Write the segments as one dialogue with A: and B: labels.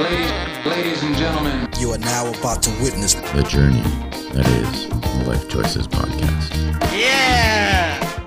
A: Ladies, ladies and gentlemen,
B: You are now about to witness
C: The journey that is the Lyfe Choyces Podcast. Yeah!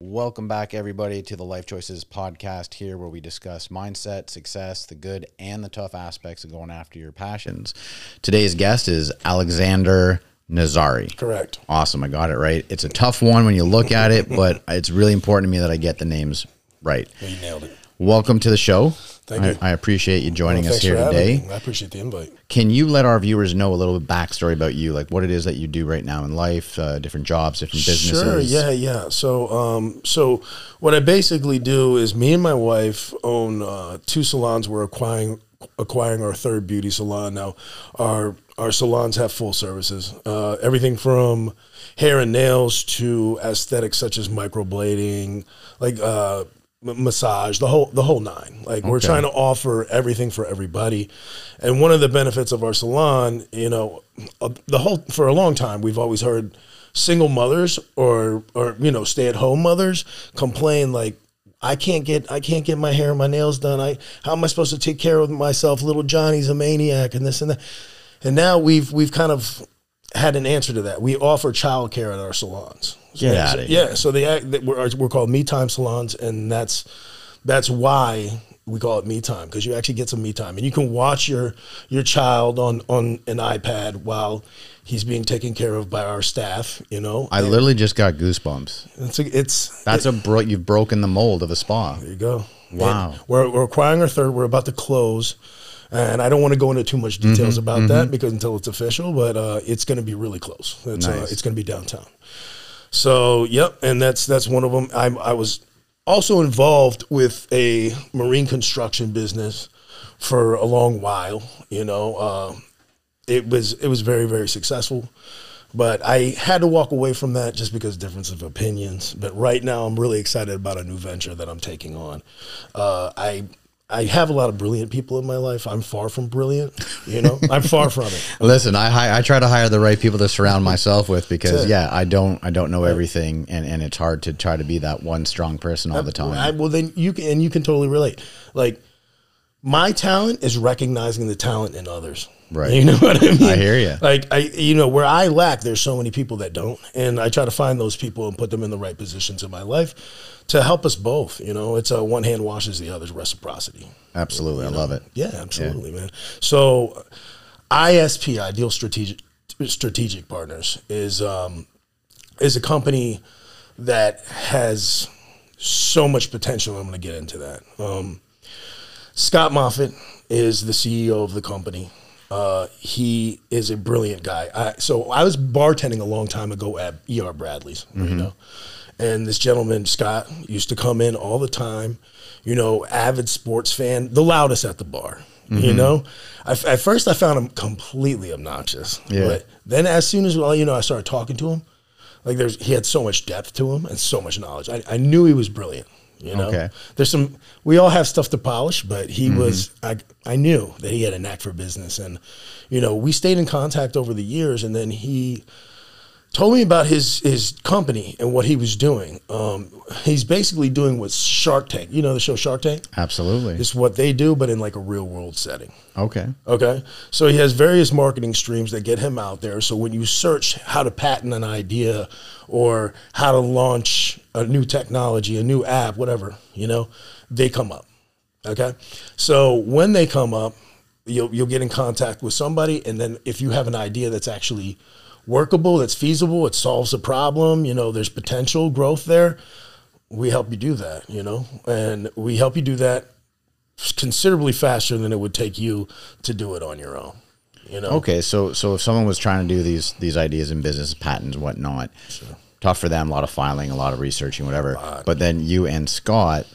D: Welcome back, everybody, to the Lyfe Choyces podcast here, where we discuss mindset, success, the good and the tough aspects of going after your passions. Today's guest is Alexander Nazari.
E: Correct.
D: Awesome. I got it right. It's a tough one when you look at it, but it's really important to me that I get the names right.
E: You nailed it.
D: Welcome to the show.
E: Thank
D: I,
E: you.
D: I appreciate you joining
E: Well,
D: us here today.
E: me. I appreciate the invite.
D: Can you let our viewers know a little bit backstory about you, like what it is that you do right now in life, uh, different jobs, different businesses?
E: Sure. Yeah. Yeah. So, um, so what I basically do is me and my wife own uh, two salons. We're acquiring acquiring our third beauty salon now. Our our salons have full services, uh, everything from hair and nails to aesthetics such as microblading, like uh, massage, the whole the whole nine. Like we're trying to offer everything for everybody. And one of the benefits of our salon, you know, uh, the whole for a long time we've always heard single mothers or or you know stay at home mothers complain like I can't get I can't get my hair and my nails done. I how am I supposed to take care of myself? Little Johnny's a maniac and this and that. And now we've we've kind of had an answer to that. We offer childcare at our salons.
D: Get
E: So-
D: outta here.
E: Yeah, so they act, we're, we're called Me Time salons, and that's that's why we call it Me Time because you actually get some Me Time, and you can watch your your child on on an iPad while he's being taken care of by our staff. You know,
D: I literally just got goosebumps.
E: it's a, it's
D: That's a bro- you've broken the mold of a spa.
E: there you go.
D: Wow.
E: And we're we're acquiring our third. We're about to close. And I don't want to go into too much details
D: Mm-hmm,
E: about that because until it's official, but uh, it's going to be really close. It's, uh, it's going to be downtown. So, yep, and that's that's one of them. I, I was also involved with a marine construction business for a long while. You know, uh, it was it was very very successful, but I had to walk away from that just because difference of opinions. But right now, I'm really excited about a new venture that I'm taking on. Uh, I. I have a lot of brilliant people in my life. I'm far from brilliant, you know. I'm far from it.
D: Listen, I I try to hire the right people to surround myself with because yeah, I don't I don't know everything and, and it's hard to try to be that one strong person all the time.
E: I, well, then you can, and you can totally relate. Like, my talent is recognizing the talent in others.
D: Right.
E: You know what I mean?
D: I hear you.
E: Like, I, you know, where I lack, there's so many people that don't, and I try to find those people and put them in the right positions in my life to help us both. You know, it's a one hand washes the other's reciprocity.
D: Absolutely, I love it.
E: Yeah, absolutely, man. So, ISP, Ideal Strategic Strategic Partners, is um, is a company that has so much potential. I'm going to get into that. Um, Scott Moffat is the CEO of the company. Uh, he is a brilliant guy. I, so I was bartending a long time ago at ER Bradley's, you know, and this gentleman Scott used to come in all the time. You know, avid sports fan, the loudest at the bar. You mm-hmm. know, I, at first I found him completely obnoxious.
D: Yeah.
E: But then as soon as well, you know, I started talking to him. Like there's, he had so much depth to him and so much knowledge. I, I knew he was brilliant. You know,
D: Okay.
E: there's some. We all have stuff to polish, but he mm-hmm. was. I I knew that he had a knack for business, and you know, we stayed in contact over the years, and then he told me about his his company and what he was doing. Um, he's basically doing what Shark Tank. You know the show Shark Tank.
D: Absolutely.
E: It's what they do, but in like a real world setting.
D: Okay.
E: Okay. So he has various marketing streams that get him out there. So when you search how to patent an idea or how to launch a new technology, a new app, whatever, you know, they come up. Okay. So when they come up, you'll you'll get in contact with somebody and then if you have an idea that's actually workable, that's feasible, it solves a problem, you know, there's potential growth there, we help you do that, you know? And we help you do that considerably faster than it would take you to do it on your own. You know.
D: Okay, so so if someone was trying to do these these ideas in business, patents, whatnot, tough for them, a lot of filing, a lot of researching, whatever. But then you and Scott,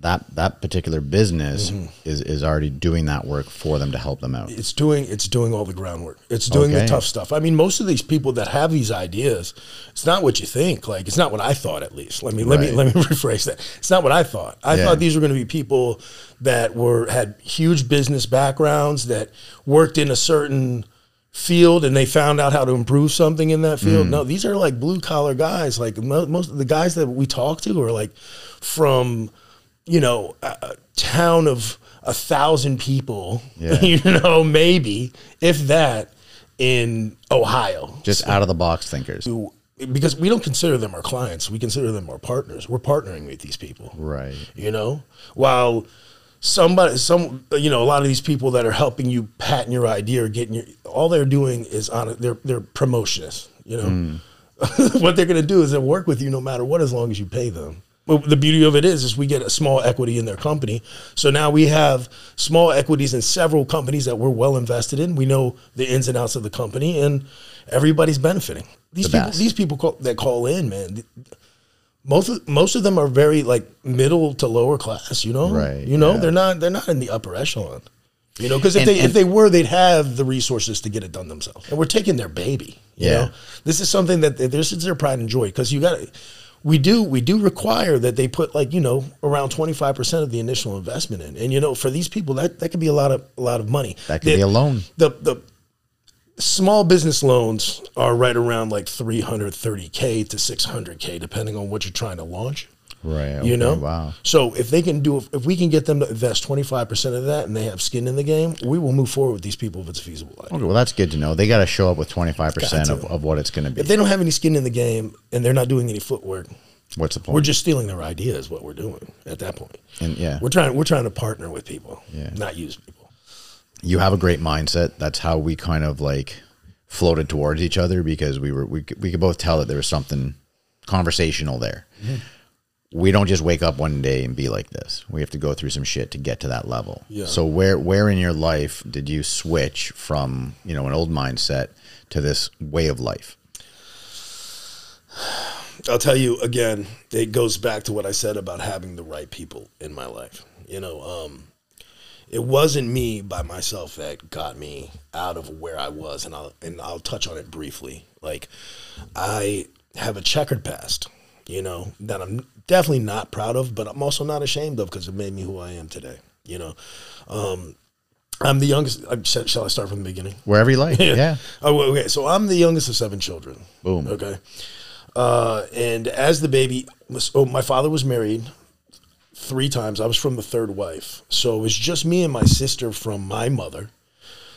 D: that that particular business
E: Mm-hmm.
D: is is already doing that work for them to help them out.
E: It's doing it's doing all the groundwork. It's doing
D: Okay.
E: the tough stuff. I mean, most of these people that have these ideas, it's not what you think. Like it's not what I thought at least. Let me let me let me rephrase that. It's not what I thought. I
D: Yeah.
E: thought these were going to be people that were had huge business backgrounds that worked in a certain field and they found out how to improve something in that
D: Mm.
E: field. No, these are like blue collar guys. Like mo- most of the guys that we talk to are like from you know, a, a town of a thousand people,
D: Yeah.
E: you know, maybe if that in Ohio.
D: Just out of the box thinkers.
E: who- because we don't consider them our clients, we consider them our partners. We're partnering with these people
D: Right.
E: you know while somebody some you know a lot of these people that are helping you patent your idea or getting your all they're doing is on it they're they're promotionists you know hmm. what they're going to do is they'll work with you no matter what as long as you pay them well, the beauty of it is is we get a small equity in their company so now we have small equities in several companies that we're well invested in we know the ins and outs of the company and everybody's benefiting these
D: The
E: people these people call, that call in man most of most of them are very like middle to lower class, you know.
D: Right,
E: You know,
D: yeah.
E: they're not they're not in the upper echelon. You know, because if
D: And-
E: they
D: and-
E: if they were, they'd have the resources to get it done themselves. And we're taking their baby. You
D: Yeah.
E: know, this is something that this is their pride and joy because you got to. We do we do require that they put like you know around twenty five percent of the initial investment in, and you know for these people that that could be a lot of a lot of money.
D: That could
E: The-
D: be a loan.
E: The the small business loans are right around like 330k to 600k depending on what you're trying to launch
D: Right.
E: you
D: okay,
E: know
D: Wow.
E: so if they can do if we can get them to invest 25% of that and they have skin in the game we will move forward with these people if it's feasible
D: Okay. Well, that's good to know. They got to show up with 25% of, of what it's going to be.
E: if they don't have any skin in the game and they're not doing any footwork
D: What's the point?
E: we're just stealing their idea is what we're doing at that point
D: And, yeah.
E: we're trying we're trying to partner with people
D: Yeah.
E: not use people
D: you have a great mindset. That's how we kind of like floated towards each other because we were we could, we could both tell that there was something conversational there.
E: Mm-hmm.
D: We don't just wake up one day and be like this. We have to go through some shit to get to that level.
E: Yeah.
D: So where where in your life did you switch from, you know, an old mindset to this way of life?
E: I'll tell you again, it goes back to what I said about having the right people in my life. You know, um, it wasn't me by myself that got me out of where I was, and I'll and I'll touch on it briefly. Like, I have a checkered past, you know, that I'm definitely not proud of, but I'm also not ashamed of because it made me who I am today. You know, um, I'm the youngest. uh, Shall shall I start from the beginning?
D: Wherever you like. yeah.
E: Oh, okay. So I'm the youngest of seven children.
D: Boom.
E: Okay. Uh, and as the baby, was, oh, my father was married three times. I was from the third wife. So it was just me and my sister from my mother.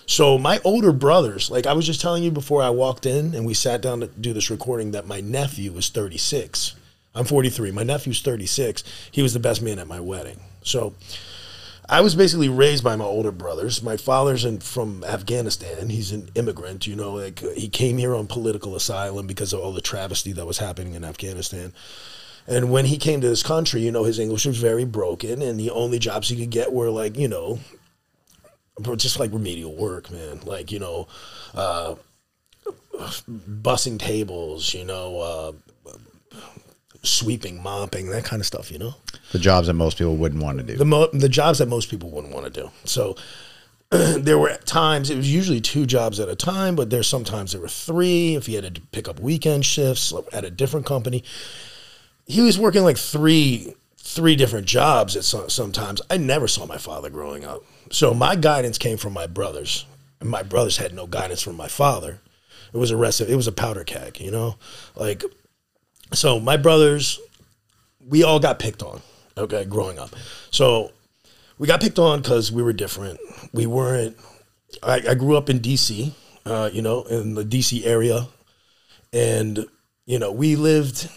E: So my older brothers, like I was just telling you before I walked in and we sat down to do this recording, that my nephew was 36. I'm 43. My nephew's 36. He was the best man at my wedding. So I was basically raised by my older brothers. My father's in, from Afghanistan. He's an immigrant, you know, like he came here on political asylum because of all the travesty that was happening in Afghanistan. And when he came to this country, you know, his English was very broken, and the only jobs he could get were like, you know, just like remedial work, man. Like, you know, uh, bussing tables, you know, uh, sweeping, mopping, that kind of stuff, you know
D: The jobs that most people wouldn't want to do.
E: the mo- the jobs that most people wouldn't want to do. So there were times it was usually two jobs at a time, but there's sometimes there were three. If he had to pick up weekend shifts at a different company, he was working like three three different jobs at some, sometimes. I never saw my father growing up, so my guidance came from my brothers, and my brothers had no guidance from my father. It was a recipe. It was a powder keg, you know, like. So my brothers, we all got picked on, okay, growing up. So we got picked on because we were different. We weren't. I, I grew up in D.C., uh, you know, in the D.C. area, and you know, we lived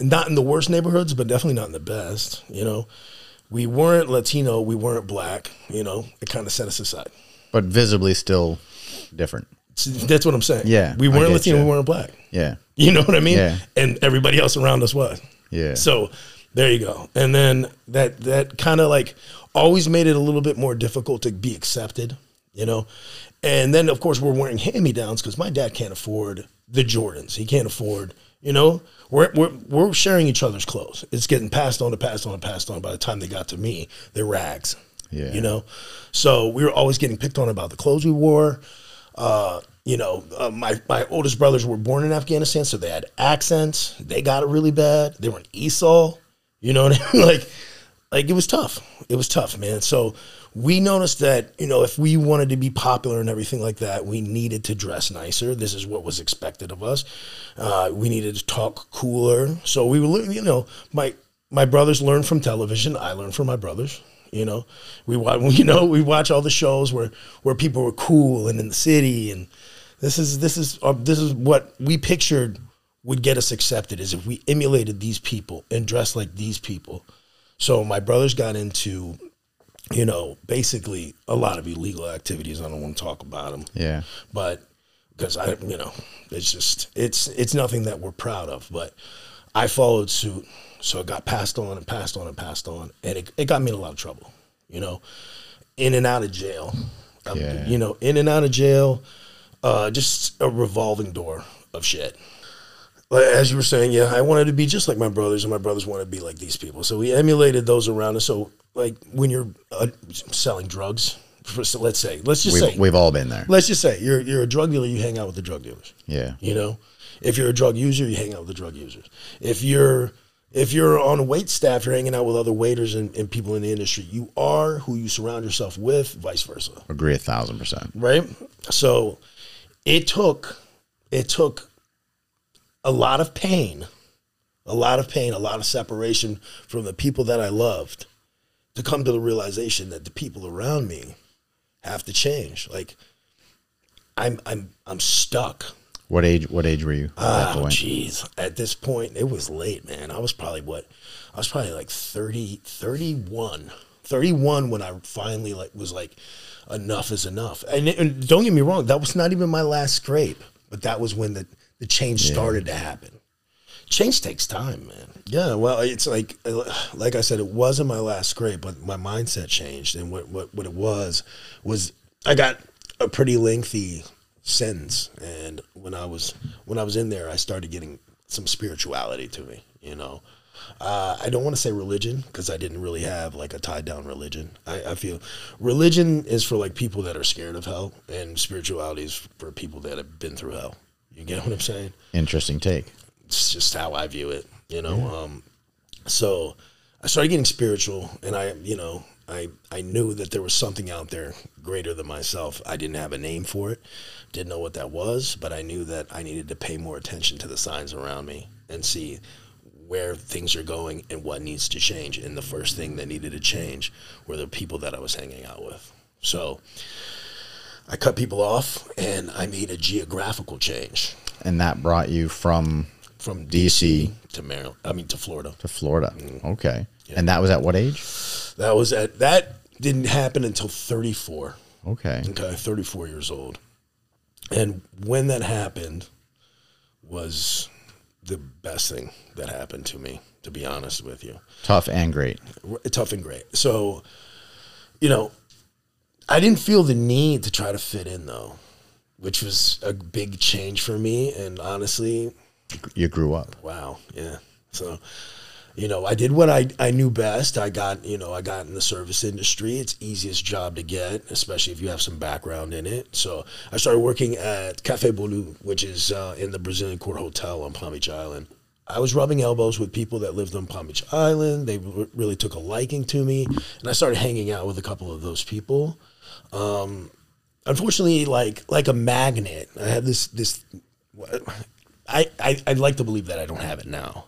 E: not in the worst neighborhoods, but definitely not in the best. You know, we weren't Latino, we weren't black. You know, it kind of set us aside.
D: but visibly still different.
E: So that's what I'm saying.
D: Yeah,
E: we weren't Latino,
D: you.
E: we weren't black.
D: Yeah.
E: You know what I mean?
D: Yeah.
E: And everybody else around us was.
D: Yeah.
E: So there you go. And then that that kind of like always made it a little bit more difficult to be accepted, you know. And then of course we're wearing hand-me-downs because my dad can't afford the Jordans. He can't afford, you know. We're, we're we're sharing each other's clothes. It's getting passed on to passed on to passed on. By the time they got to me, they're rags.
D: Yeah.
E: You know. So we were always getting picked on about the clothes we wore. Uh, you know, uh, my my oldest brothers were born in Afghanistan, so they had accents. They got it really bad. They were an Esau. You know I mean? Like, like it was tough. It was tough, man. So we noticed that you know if we wanted to be popular and everything like that, we needed to dress nicer. This is what was expected of us. Uh, we needed to talk cooler. So we were, you know, my my brothers learned from television. I learned from my brothers. You know, we watch. You know, we watch all the shows where where people were cool and in the city, and this is this is uh, this is what we pictured would get us accepted is if we emulated these people and dressed like these people. So my brothers got into, you know, basically a lot of illegal activities. I don't want to talk about them
D: Yeah.
E: but because I, you know, it's just it's it's nothing that we're proud of. But I followed suit, so it got passed on and passed on and passed on, and it, it got me in a lot of trouble. You know, in and out of jail. Um, You know, in and out of jail, uh, just a revolving door of shit. Like, As you were saying, yeah, I wanted to be just like my brothers, and my brothers wanted to be like these people. So we emulated those around us. So, like when you're uh, selling drugs, so let's say, let's just say,
D: We've, we've all been there.
E: let's just say you're you're a drug dealer, you hang out with the drug dealers.
D: Yeah.
E: You know, if you're a drug user, you hang out with the drug users. If you're if you're on a wait staff, you're hanging out with other waiters and, and people in the industry. You are who you surround yourself with, vice versa.
D: Agree a thousand percent.
E: Right? So it took it took a lot of pain, a lot of pain, a lot of separation from the people that I loved to come to the realization that the people around me have to change. Like I'm I'm I'm stuck.
D: What age? What age were you at
E: Oh, jeez. At this point, it was late, man. I was probably what? I was probably like 30, 31. 31 when I finally like was like, enough is enough. And, and don't get me wrong, that was not even my last scrape, but that was when the, the change started to happen. Change takes time, man. Yeah, well, it's like like I said, it wasn't my last scrape, but my mindset changed, and what what, what it was was I got a pretty lengthy sentence, and when I was when I was in there, I started getting some spirituality to me. You know, uh, I don't want to say religion because I didn't really have like a tied down religion. I, I feel religion is for like people that are scared of hell, and spirituality is for people that have been through hell. You get what I'm saying?
D: Interesting take.
E: it's just how I view it, you know. Um, so I started getting spiritual, and I, you know, I I knew that there was something out there greater than myself. I didn't have a name for it, didn't know what that was, but I knew that I needed to pay more attention to the signs around me and see where things are going and what needs to change. And the first thing that needed to change were the people that I was hanging out with. So I cut people off, and I made a geographical change
D: And that brought you from
E: from
D: DC.
E: DC to Maryland. I mean to Florida.
D: to Florida.
E: Mm.
D: Okay. And that was at what age?
E: That was at that didn't happen until 34.
D: Okay.
E: Okay, 34 years old. And when that happened was the best thing that happened to me, to be honest with you.
D: Tough and great.
E: Tough and great. So, you know, I didn't feel the need to try to fit in though, which was a big change for me and honestly,
D: You grew up.
E: Wow. Yeah. So, you know, I did what I, I knew best. I got, you know, I got in the service industry. It's easiest job to get, especially if you have some background in it. So I started working at Cafe Boulud, which is uh, in the Brazilian Court Hotel on Palm Beach Island. I was rubbing elbows with people that lived on Palm Beach Island. They w- really took a liking to me, and I started hanging out with a couple of those people. Um, unfortunately, like like a magnet, I had this this I, I I'd like to believe that I don't have it now,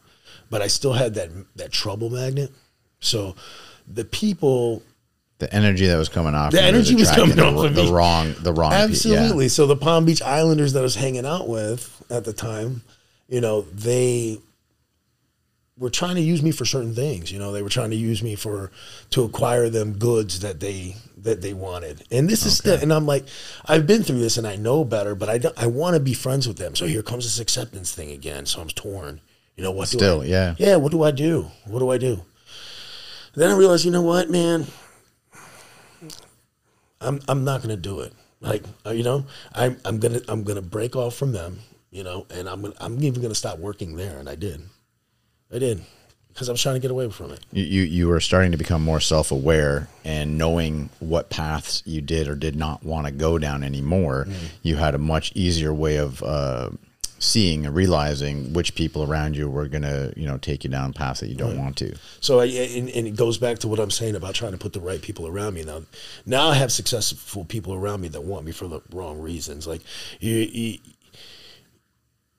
E: but I still had that that trouble magnet. So the people
D: The energy that was coming off.
E: The energy was coming
D: the,
E: off of
D: the wrong, the wrong. pe- yeah.
E: absolutely. So the Palm Beach Islanders that I was hanging out with at the time, you know, they were trying to use me for certain things. You know, they were trying to use me for to acquire them goods that they that they wanted. And this is still, and I'm like, I've been through this and I know better, but I don't, I want to be friends with them. So here comes this acceptance thing again. So I'm torn. You know what?
D: Still,
E: I-
D: yeah.
E: yeah. What do I do? What do I do? Then I realized, you know what, man. I'm I'm not gonna do it. Like uh, you know, I'm I'm gonna I'm gonna break off from them. You know, and I'm gonna, I'm even gonna stop working there, and I did. I did because I was trying to get away from it.
D: You, you you were starting to become more self aware and knowing what paths you did or did not want to go down anymore.
E: Mm.
D: You had a much easier way of uh, seeing and realizing which people around you were gonna you know take you down paths that you don't want to.
E: So I, and, and it goes back to what I'm saying about trying to put the right people around me. Now, now I have successful people around me that want me for the wrong reasons. Like you, you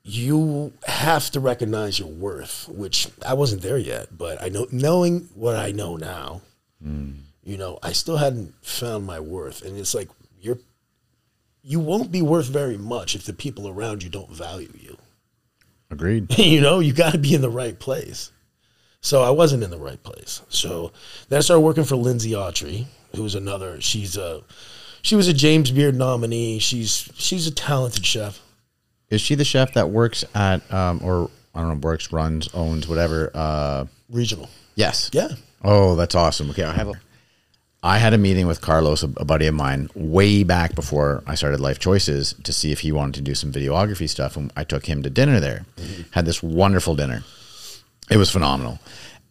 E: you have to recognize your worth, which I wasn't there yet, but I know knowing what I know now, mm. you know, I still hadn't found my worth. And it's like you won't be worth very much if the people around you don't value you.
D: Agreed.
E: you know, you got to be in the right place. So I wasn't in the right place. So then I started working for Lindsay Autry, who was another. She's a, she was a James Beard nominee. She's she's a talented chef.
D: Is she the chef that works at um or I don't know works runs owns whatever? Uh,
E: Regional.
D: yes.
E: Yeah.
D: Oh, that's awesome. Okay, I have a. I had a meeting with Carlos, a, buddy of mine, way back before I started Lyfe Choyces to see if he wanted to do some videography stuff, and I took him to dinner there. Had this wonderful dinner. It was phenomenal,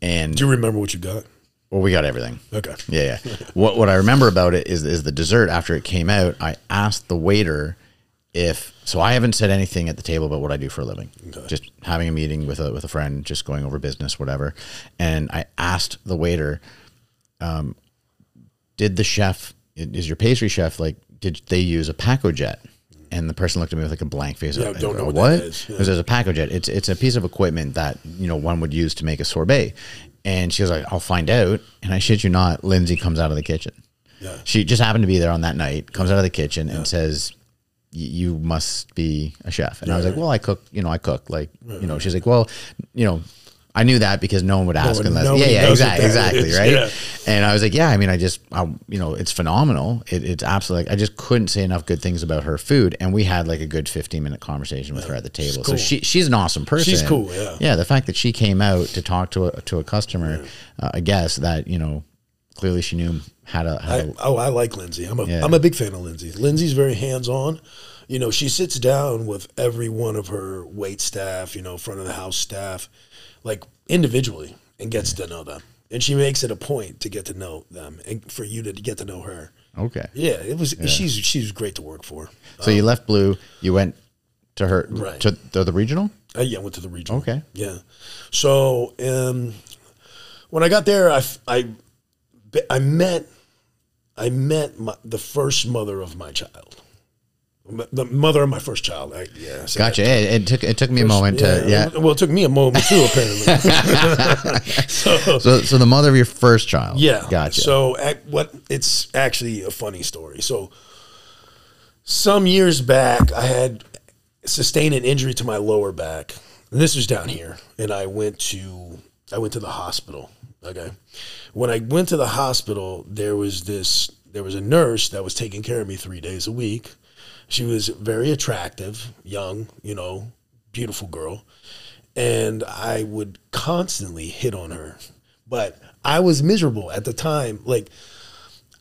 D: and
E: Do you remember what you got?
D: well, we got everything.
E: Okay.
D: Yeah, yeah. what what I remember about it is is the dessert after it came out. I asked the waiter if so. I haven't said anything at the table about what I do for a living. Just having a meeting with a with a friend, just going over business, whatever. And I asked the waiter, um, "Did the chef is your pastry chef like? Did they use a Pacojet?" And the person looked at me with like a blank face.
E: Yeah,
D: I
E: don't know
D: go,
E: what that is. Yeah.
D: Because there's a Pacojet. It's it's a piece of equipment that you know one would use to make a sorbet. And she was like, "I'll find out." And I shit you not, Lindsay comes out of the kitchen.
E: Yeah.
D: She just happened to be there on that night. Comes out of the kitchen and says, "You must be a chef." And I was like, "Well, I cook. You know, I cook. Like, you know." She's like, "Well, you know." I knew that because no one would ask
E: one-
D: unless, yeah, yeah, exactly, exactly, right.
E: yeah.
D: And I was like, yeah, I mean, I just, I, you know, it's phenomenal. It, it's absolutely, I just couldn't say enough good things about her food. And we had like a good 15 minute conversation with her at the table.
E: cool.
D: So she, she's an awesome person.
E: She's cool, yeah.
D: Yeah. The fact that she came out to talk to a, to a customer, uh, I guess that, you know, clearly she knew how to, how
E: I,
D: to
E: oh, I like Lindsay. I'm a
D: Yeah.
E: am a big fan of Lindsay. Lindsay's very hands on. You know, she sits down with every one of her wait staff, you know, front of the house staff, like individually, and gets to know them. And she makes it a point to get to know them and for you to get to know her.
D: okay.
E: Yeah, it was. She's she's great to work for.
D: So you left Boulud, you went to her,
E: Right.
D: to the, the regional?
E: Uh, yeah, I went to the regional.
D: Okay.
E: Yeah. So um, when I got there, I, I, I met, I met my, the first mother of my child, the mother of my first child. I, yeah. Said
D: Gotcha. It, it took, it took me a moment to, yeah.
E: Well, it took me a moment too, apparently. so,
D: So, so the mother of your first child.
E: yeah.
D: Gotcha.
E: So ac- what? It's actually a funny story. So some years back, I had sustained an injury to my lower back. And this was down here, and I went to I went to the hospital. Okay, when I went to the hospital, there was this there was a nurse that was taking care of me three days a week. She was very attractive, young, you know, beautiful girl, and I would constantly hit on her. But I was miserable at the time. Like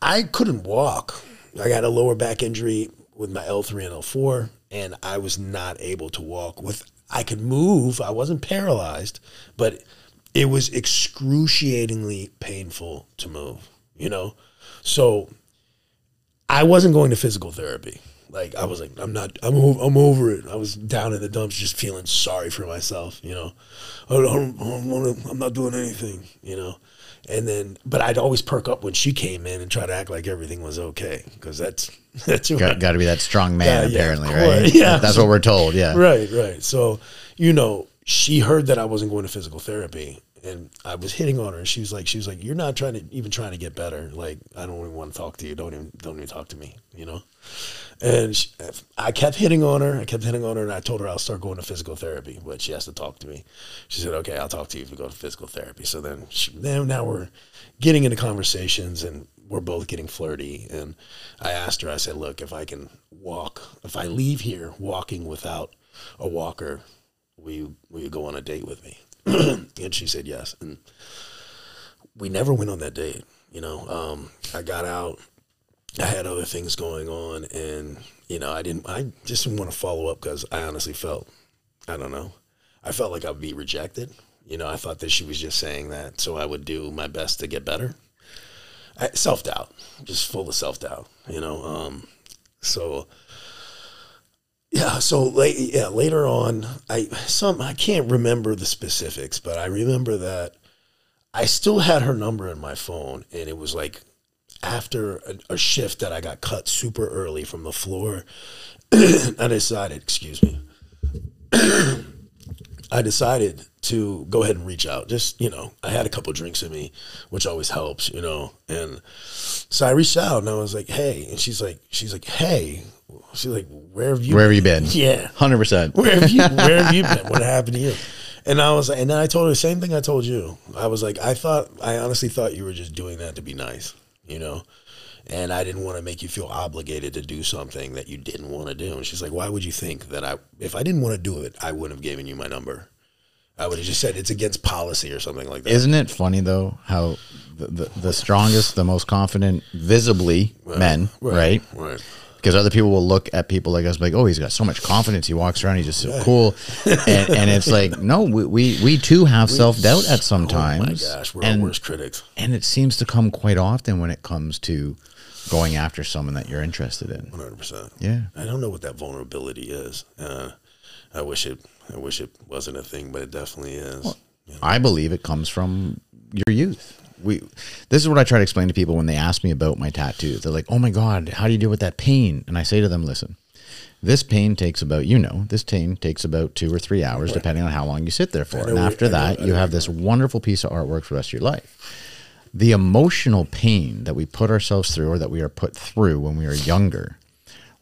E: I couldn't walk. I got a lower back injury with my L3 and L4, and I was not able to walk. With I could move. I wasn't paralyzed, but it was excruciatingly painful to move. You know, so I wasn't going to physical therapy. Like I was like, I'm not, I'm, I'm over it. I was down in the dumps, just feeling sorry for myself. You know, I don't, I don't want to. I'm not doing anything. You know, and then, but I'd always perk up when she came in and try to act like everything was okay because that's that's
D: got, got to be that strong man,
E: Yeah, yeah,
D: apparently,
E: of
D: right?
E: yeah.
D: That's what we're told. Yeah.
E: Right, right. So, you know, she heard that I wasn't going to physical therapy and I was hitting on her. She was like, she was like, you're not trying to even trying to get better. Like, I don't even want to talk to you. Don't even, don't even talk to me, you know? And she, I kept hitting on her. I kept hitting on her and I told her I'll start going to physical therapy, but she has to talk to me. She said, okay, I'll talk to you if we go to physical therapy. So then, she, then now we're getting into conversations and we're both getting flirty. And I asked her, I said, look, if I can walk, if I leave here walking without a walker, will you, will you go on a date with me? and she said yes. And we never went on that date. You know, um, I got out. I had other things going on, and you know, I didn't. I just didn't want to follow up because I honestly felt, I don't know, I felt like I'd be rejected. You know, I thought that she was just saying that so I would do my best to get better. Self doubt, just full of self doubt. You know, um, so yeah. So late, yeah. Later on, I some I can't remember the specifics, but I remember that I still had her number in my phone, and it was like after a, a shift that I got cut super early from the floor. I decided, excuse me, I decided to go ahead and reach out. Just, you know, I had a couple drinks in me, which always helps, you know. And so I reached out and I was like, hey. And she's like, she's like, hey. She's like, where have you
D: Where have you been?
E: Yeah.
D: Hundred percent.
E: Where have you where have you been? What happened to you? And I was like, and then I told her the same thing I told you. I was like, I thought I honestly thought you were just doing that to be nice, you know? And I didn't want to make you feel obligated to do something that you didn't want to do. And she's like, Why would you think that I if I didn't want to do it, I wouldn't have given you my number. I would have just said it's against policy or something like that.
D: Isn't it funny though how the, the, the strongest, the most confident, visibly men, right?
E: Right.
D: Because other people will look at people like us, like, oh, he's got so much confidence. He walks around, he's just so cool, and, and it's like, no, we we, we too have self doubt at some
E: Oh my
D: times.
E: gosh, we're
D: and,
E: worst critics.
D: and it seems to come quite often when it comes to going after someone that you're interested in.
E: 100%.
D: Yeah.
E: I don't know what that vulnerability is. Uh, I wish it I wish it wasn't a thing, but it definitely is.
D: I believe it comes from your youth. We this is what I try to explain to people when they ask me about my tattoos. They're like, "Oh my god, how do you deal with that pain?" And I say to them, "Listen, this pain takes about you know this pain takes about two or three hours, depending on how long you sit there for. And after
E: know-
D: that,
E: I
D: you have this wonderful piece of artwork for the rest of your life." The emotional pain that we put ourselves through, or that we are put through when we are younger,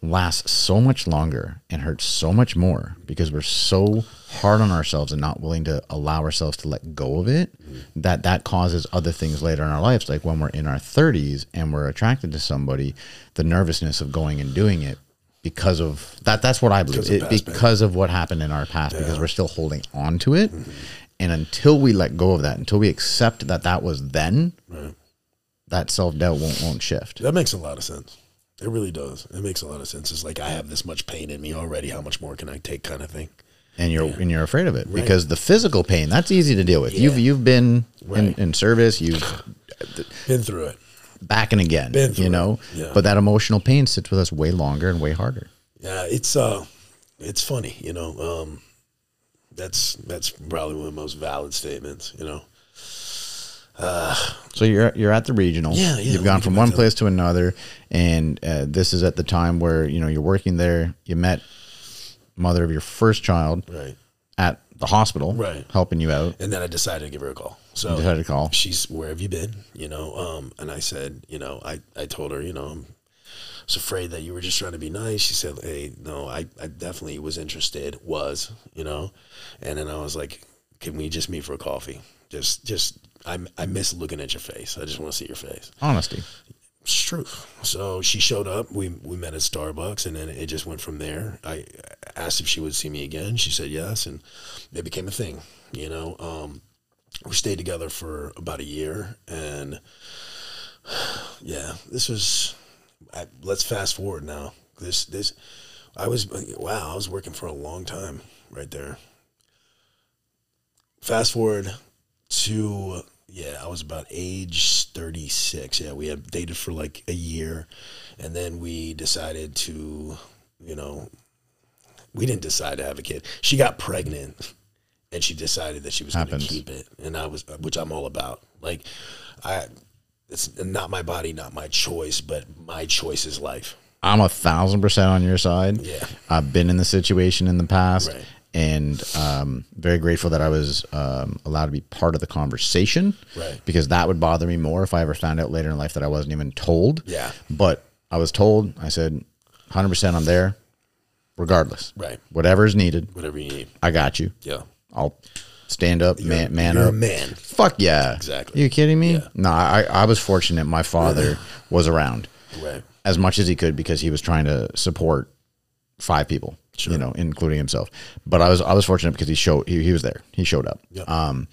D: lasts so much longer and hurts so much more because we're so hard on ourselves and not willing to allow ourselves to let go of it that that causes other things later in our lives. Like when we're in our 30s and we're attracted to somebody the nervousness of going and doing it because of that that's what i believe.
E: Because of
D: it, because of what happened in our past because we're still holding on to it. And until we let go of that until we accept that that was then that self-doubt won't won't shift.
E: That makes a lot of sense. It really does. It makes a lot of sense. It's like I have this much pain in me already. How much more can I take, kind of thing.
D: and you're and you're afraid of it because the physical pain that's easy to deal with. You've you've been in,
E: Right.
D: in service. You've
E: Been through it.
D: back and again.
E: Been through
D: you know.
E: Yeah.
D: but that emotional pain sits with us way longer and way harder.
E: Yeah, it's uh, it's funny. You know, um, that's that's probably one of the most valid statements. You know.
D: So you're you're at the regional.
E: Yeah, yeah,
D: You've gone from one place to another, and uh, this is at the time where you know you're working there. You met mother of your first child
E: Right.
D: at the hospital,
E: Right.
D: helping you out.
E: And then I decided to give her a call. So
D: You decided to call.
E: She's where have you been? You know, um, and I said, you know, I, I told her, you know, I'm was afraid that you were just trying to be nice. She said, Hey, no, I, I definitely was interested, was, you know. And then I was like, Can we just meet for a coffee? Just just I I miss looking at your face. I just want to see your face.
D: Honesty.
E: It's true. So she showed up. We we met at Starbucks, and then it just went from there. I asked if she would see me again. She said yes, and it became a thing. You know, um, we stayed together for about a year, and yeah, this was. I, let's fast forward now. This this, I was wow. I was working for a long time right there. Fast forward to yeah, I was about age 36. Yeah, we had dated for like a year and then we decided to, you know, we didn't decide to have a kid. She got pregnant and she decided that she was going to
D: Happens.
E: keep it and I was which I'm all about. Like I it's not my body, not my choice, but my choice is life.
D: I'm a thousand percent on your side.
E: Yeah.
D: I've been in the situation in the past
E: Right.
D: And um, very grateful that I was um, allowed to be part of the conversation.
E: Right.
D: Because that would bother me more if I ever found out later in life that I wasn't even told.
E: Yeah.
D: But I was told, I said, 100% I'm there regardless.
E: Right.
D: Whatever is needed,
E: Whatever you need.
D: I got you.
E: Yeah.
D: I'll stand up, man, man
E: You're
D: up.
E: a man.
D: Fuck yeah.
E: Exactly.
D: Are You kidding me?
E: Yeah.
D: No, I, I was fortunate. My father was around
E: Right.
D: as much as he could because he was trying to support five people, you know, including himself. But I was I was fortunate because he showed he, he was there. He showed up.
E: Yep.
D: Um,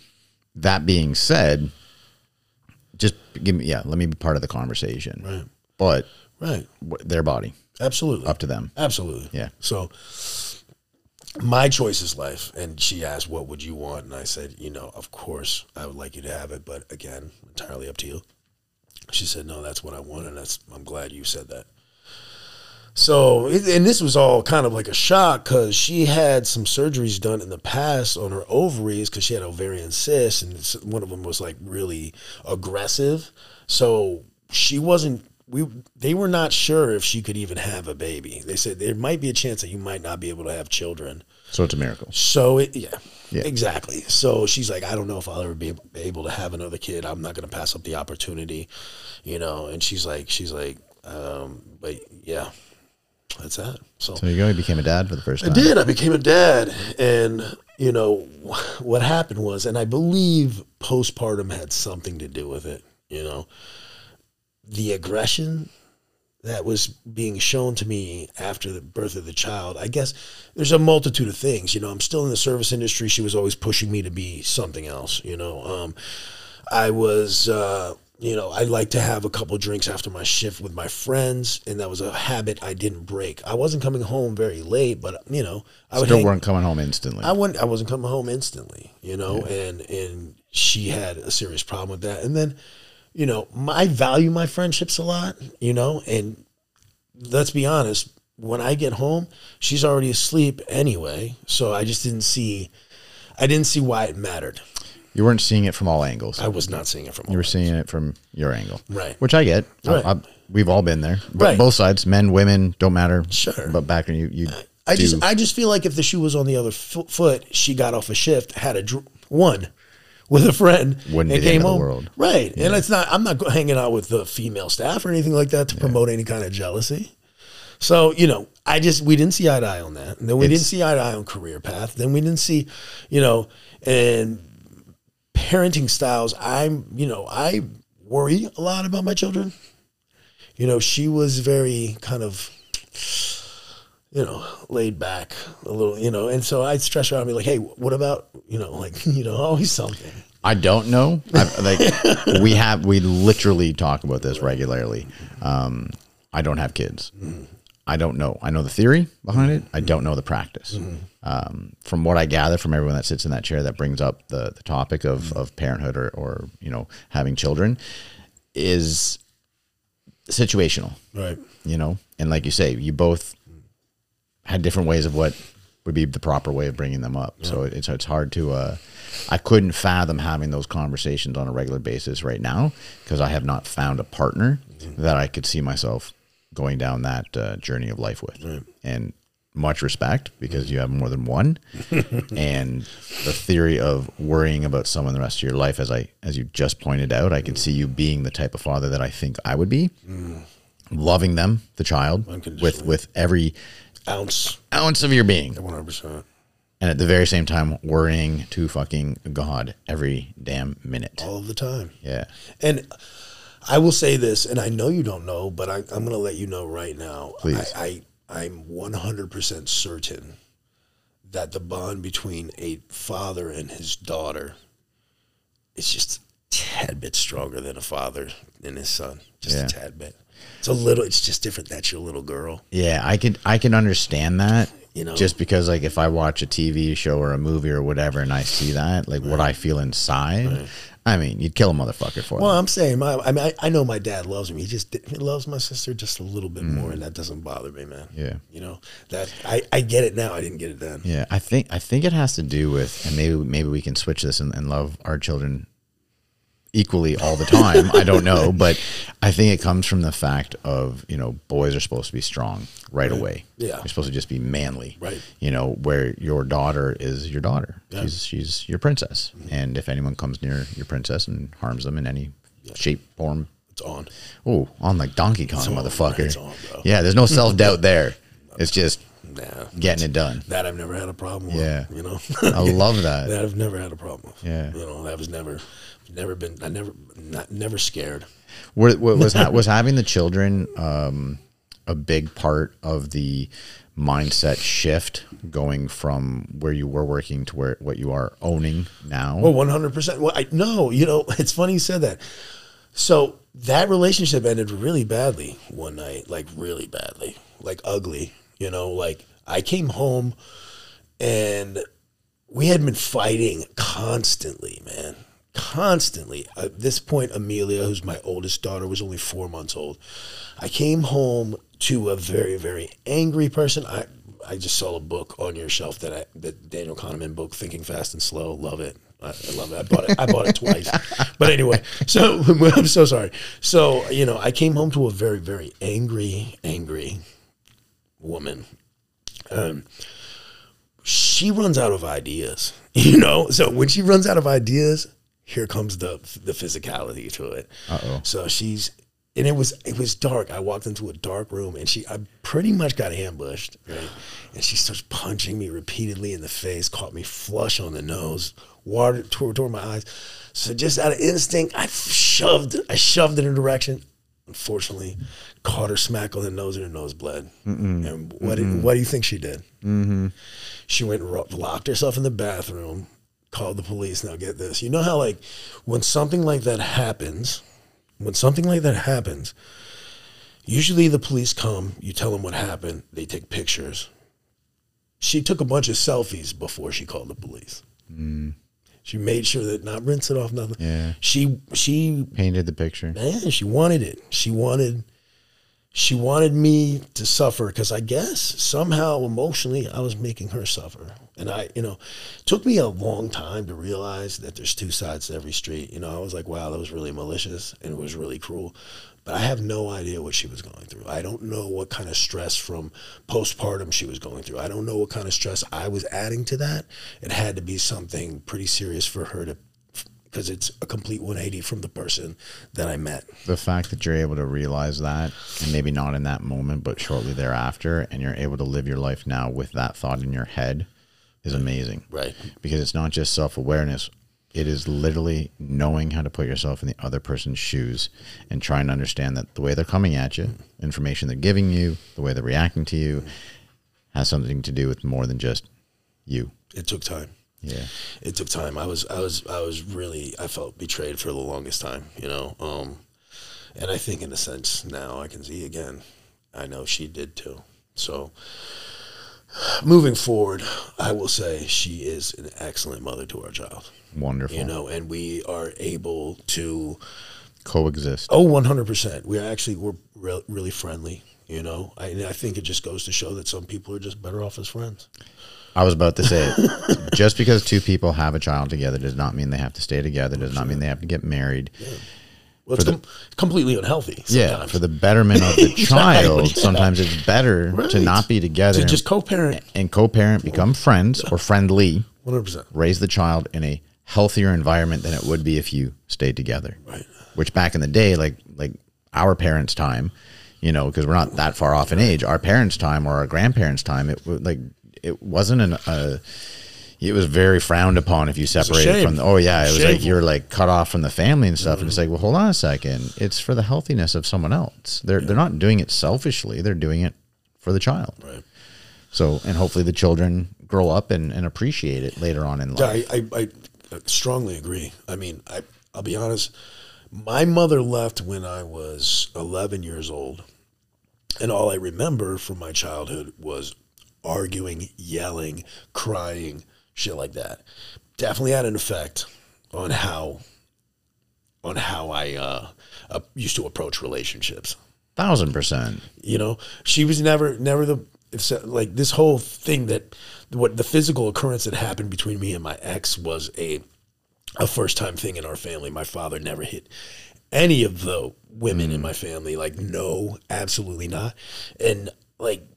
D: that being said, just give me yeah, let me be part of the conversation.
E: Right.
D: But
E: Right.
D: their body
E: Absolutely.
D: up to them.
E: Absolutely.
D: Yeah.
E: So my choice is life. And she asked, What would you want? And I said, You know, of course I would like you to have it, but again, entirely up to you. She said, No, that's what I want, and that's I'm glad you said that. So, and this was all kind of like a shock because she had some surgeries done in the past on her ovaries because she had ovarian cysts, and one of them was like really aggressive. So she wasn't we they were not sure if she could even have a baby. They said there might be a chance that you might not be able to have children.
D: So it's a miracle.
E: So it, yeah,
D: Yeah.
E: exactly. So she's like, I don't know if I'll ever be able to have another kid. I'm not going to pass up the opportunity, you know. And she's like, she's like, um, but yeah, that's that. So,
D: So you go, you became a dad for the first time.
E: I did. I became a dad, and you know what happened was, and I believe postpartum had something to do with it. You know, the aggression that was being shown to me after the birth of the child. I guess there's a multitude of things. You know, I'm still in the service industry. She was always pushing me to be something else. You know, um, I was. Uh, you know, I like to have a couple drinks after my shift with my friends, and that was a habit I didn't break. I wasn't coming home very late, but you know, I would
D: Still
E: hang-
D: weren't coming home instantly.
E: I wouldn't. I wasn't coming home instantly, you know, and and she had a serious problem with that. And then, you know, my, I value my friendships a lot, you know, and let's be honest, when I get home, she's already asleep anyway. So I just didn't see, I didn't see why it mattered.
D: You weren't seeing it from all angles.
E: I was not seeing it from. All angles.
D: You were seeing it from your angle,
E: Right.
D: Which I get.
E: Right.
D: I- we've all been there. But
E: Right.
D: Both sides, men, women, don't matter.
E: Sure.
D: But back when you, you
E: I
D: do-
E: just I just feel like if the shoe was on the other fo- foot, she got off a shift, had a dr- one with a friend,
D: Wouldn't
E: and
D: be the
E: came
D: end of the
E: home.
D: world.
E: Right, and it's not. I'm not hanging out with the female staff or anything like that to promote any kind of jealousy. So you know, I just we didn't see eye to eye on that. And then we didn't see eye to eye on career path. Then we didn't see, you know, and parenting styles. I'm you know I worry a lot about my children. You know, she was very kind of you know, laid back a little, you know, and so I'd stress her out and be like, hey, what about, you know, like, you know, always something.
D: I don't know. I, like we have, we literally talk about this regularly. Um, I don't have kids. I don't know. I know the theory behind it. I don't know the practice. Um, from what I gather from everyone that sits in that chair that brings up the, the topic of, of parenthood or, or, you know, having children is situational,
E: Right.
D: you know? And like you say, you both had different ways of what would be the proper way of bringing them up. So it's it's hard to. Uh, I couldn't fathom having those conversations on a regular basis right now because I have not found a partner that I could see myself going down that uh, journey of life with. And much respect because you have more than one, and the theory of worrying about someone the rest of your life, as I as you just pointed out, I can see you being the type of father that I think I would be. Loving them, the child, with with every
E: Ounce,
D: ounce of your being,
E: 100%.
D: and at the very same time worrying to fucking God every damn minute.
E: All the time.
D: Yeah.
E: And I will say this, and I know you don't know, but I, I'm going to let you know right now.
D: Please.
E: I, I, I'm 100% certain that the bond between a father and his daughter is just a tad bit stronger than a father and his son. Just
D: Yeah.
E: a tad bit. It's a little, it's just different. That's your little girl.
D: Yeah, I can. I can understand that.
E: You know?
D: just because like if I watch a TV show or a movie or whatever and I see that, like what I feel inside, I mean, you'd kill a motherfucker for it.
E: Well,
D: that.
E: I'm saying, my, I mean, I, I know my dad loves me. He just he loves my sister just a little bit more, mm. and that doesn't bother me, man.
D: Yeah.
E: you know that I, I get it now. I didn't get it then.
D: Yeah, I think I think it has to do with, and maybe maybe we can switch this and, and love our children equally all the time. I don't know, but I think it comes from the fact of you know boys are supposed to be strong right, away.
E: Yeah.
D: you're supposed to just be manly.
E: Right.
D: You know where your daughter is your daughter.
E: Yeah. Mm-hmm.
D: She's she's your princess, and if anyone comes near your princess and harms them in any shape, form,
E: It's on.
D: oh, on like Donkey Kong,
E: on,
D: motherfucker.
E: it's on, bro.
D: Yeah, there's no self doubt there. It's just
E: Nah,
D: getting it done.
E: that I've never had a problem with.
D: Yeah.
E: you know,
D: I love that.
E: that I've never had a problem with.
D: Yeah.
E: you know, that was never, never been. I never, not never scared.
D: Were, were- was ha- was having the children um, a big part of the mindset shift going from where you were working to where what you are owning now?
E: Well, one hundred percent. Well, I no, you know, it's funny you said that. So that relationship ended really badly one night, like really badly, like ugly. You know, like I came home and we had been fighting constantly, man, constantly. At this point, Amelia, who's my oldest daughter, was only four months old. I came home to a very, very angry person. I I just saw a book on your shelf that I that Daniel Kahneman book, Thinking Fast and Slow. Love it. I, I love it. I bought it. I bought it twice. But anyway, so I'm so sorry. So you know, I came home to a very, very angry, angry woman. Um, she runs out of ideas. You know, so when she runs out of ideas, here comes the the physicality to it.
D: Uh-oh.
E: So she's and it was it was dark. I walked into a dark room and she I pretty much got ambushed, right? And she starts punching me repeatedly in the face, caught me flush on the nose, water toward, toward my eyes. So just out of instinct, I shoved I shoved in her direction. Unfortunately, caught her smack on the nose and her nose bled. And what did, what do you think she did? Mm-hmm. She went locked herself in the bathroom, called the police. Now get this. You know how like when something like that happens, when something like that happens, usually the police come, you tell them what happened, they take pictures. She took a bunch of selfies before she called the police. Mm. She made sure that not rinse it off, nothing.
D: Yeah.
E: She she
D: Painted the picture.
E: man, she wanted it. She wanted she wanted me to suffer because I guess somehow emotionally I was making her suffer. And I, you know, took me a long time to realize that there's two sides to every street. You know, I was like, wow, that was really malicious and it was really cruel. But I have no idea what she was going through. I don't know what kind of stress from postpartum she was going through. I don't know what kind of stress I was adding to that. It had to be something pretty serious for her to, because it's a complete 180 from the person that I met.
D: the fact that you're able to realize that and maybe not in that moment but shortly thereafter and you're able to live your life now with that thought in your head is amazing
E: Right.
D: because it's not just self-awareness it is literally knowing how to put yourself in the other person's shoes and trying to understand that the way they're coming at you information they're giving you the way they're reacting to you has something to do with more than just you
E: It took time.
D: Yeah
E: It took time. I was I was I was really I felt betrayed for the longest time, you know. Um and I think in a sense now I can see again. I know she did too. So moving forward, I will say she is an excellent mother to our child.
D: wonderful
E: You know, and we are able to
D: coexist
E: Oh, 100%. We actually we're re- really friendly, you know. I, I think it just goes to show that some people are just better off as friends.
D: I was about to say, just because two people have a child together does not mean they have to stay together. Does not mean they have to get married.
E: Well, it's com- completely unhealthy.
D: Yeah, for the betterment of the child,
E: yeah.
D: sometimes it's better to not be together
E: to just co-parent.
D: and co-parent, become friends or friendly,
E: 100%.
D: raise the child in a healthier environment than it would be if you stayed together.
E: Right.
D: Which back in the day, like like our parents' time, you know, because we're not that far off in age. Our parents' time or our grandparents' time, it was like it wasn't an. Uh, it was very frowned upon if you separated from. The, oh yeah, it was like you're like cut off from the family and stuff. And it's like, well, hold on a second. It's for the healthiness of someone else. They're they're not doing it selfishly. They're doing it for the child.
E: Right.
D: So and hopefully the children grow up and, and appreciate it later on in life.
E: I, I, I strongly agree. I mean, I, I'll be honest. My mother left when I was 11 years old. And all I remember from my childhood was arguing, yelling, crying, shit like that. Definitely had an effect on how on how I uh, uh, used to approach relationships.
D: Thousand percent.
E: You know, she was never, never the like this whole thing that what the physical occurrence that happened between me and my ex was a a first time thing in our family. My father never hit any of the women in my family. Like, no, absolutely not. And like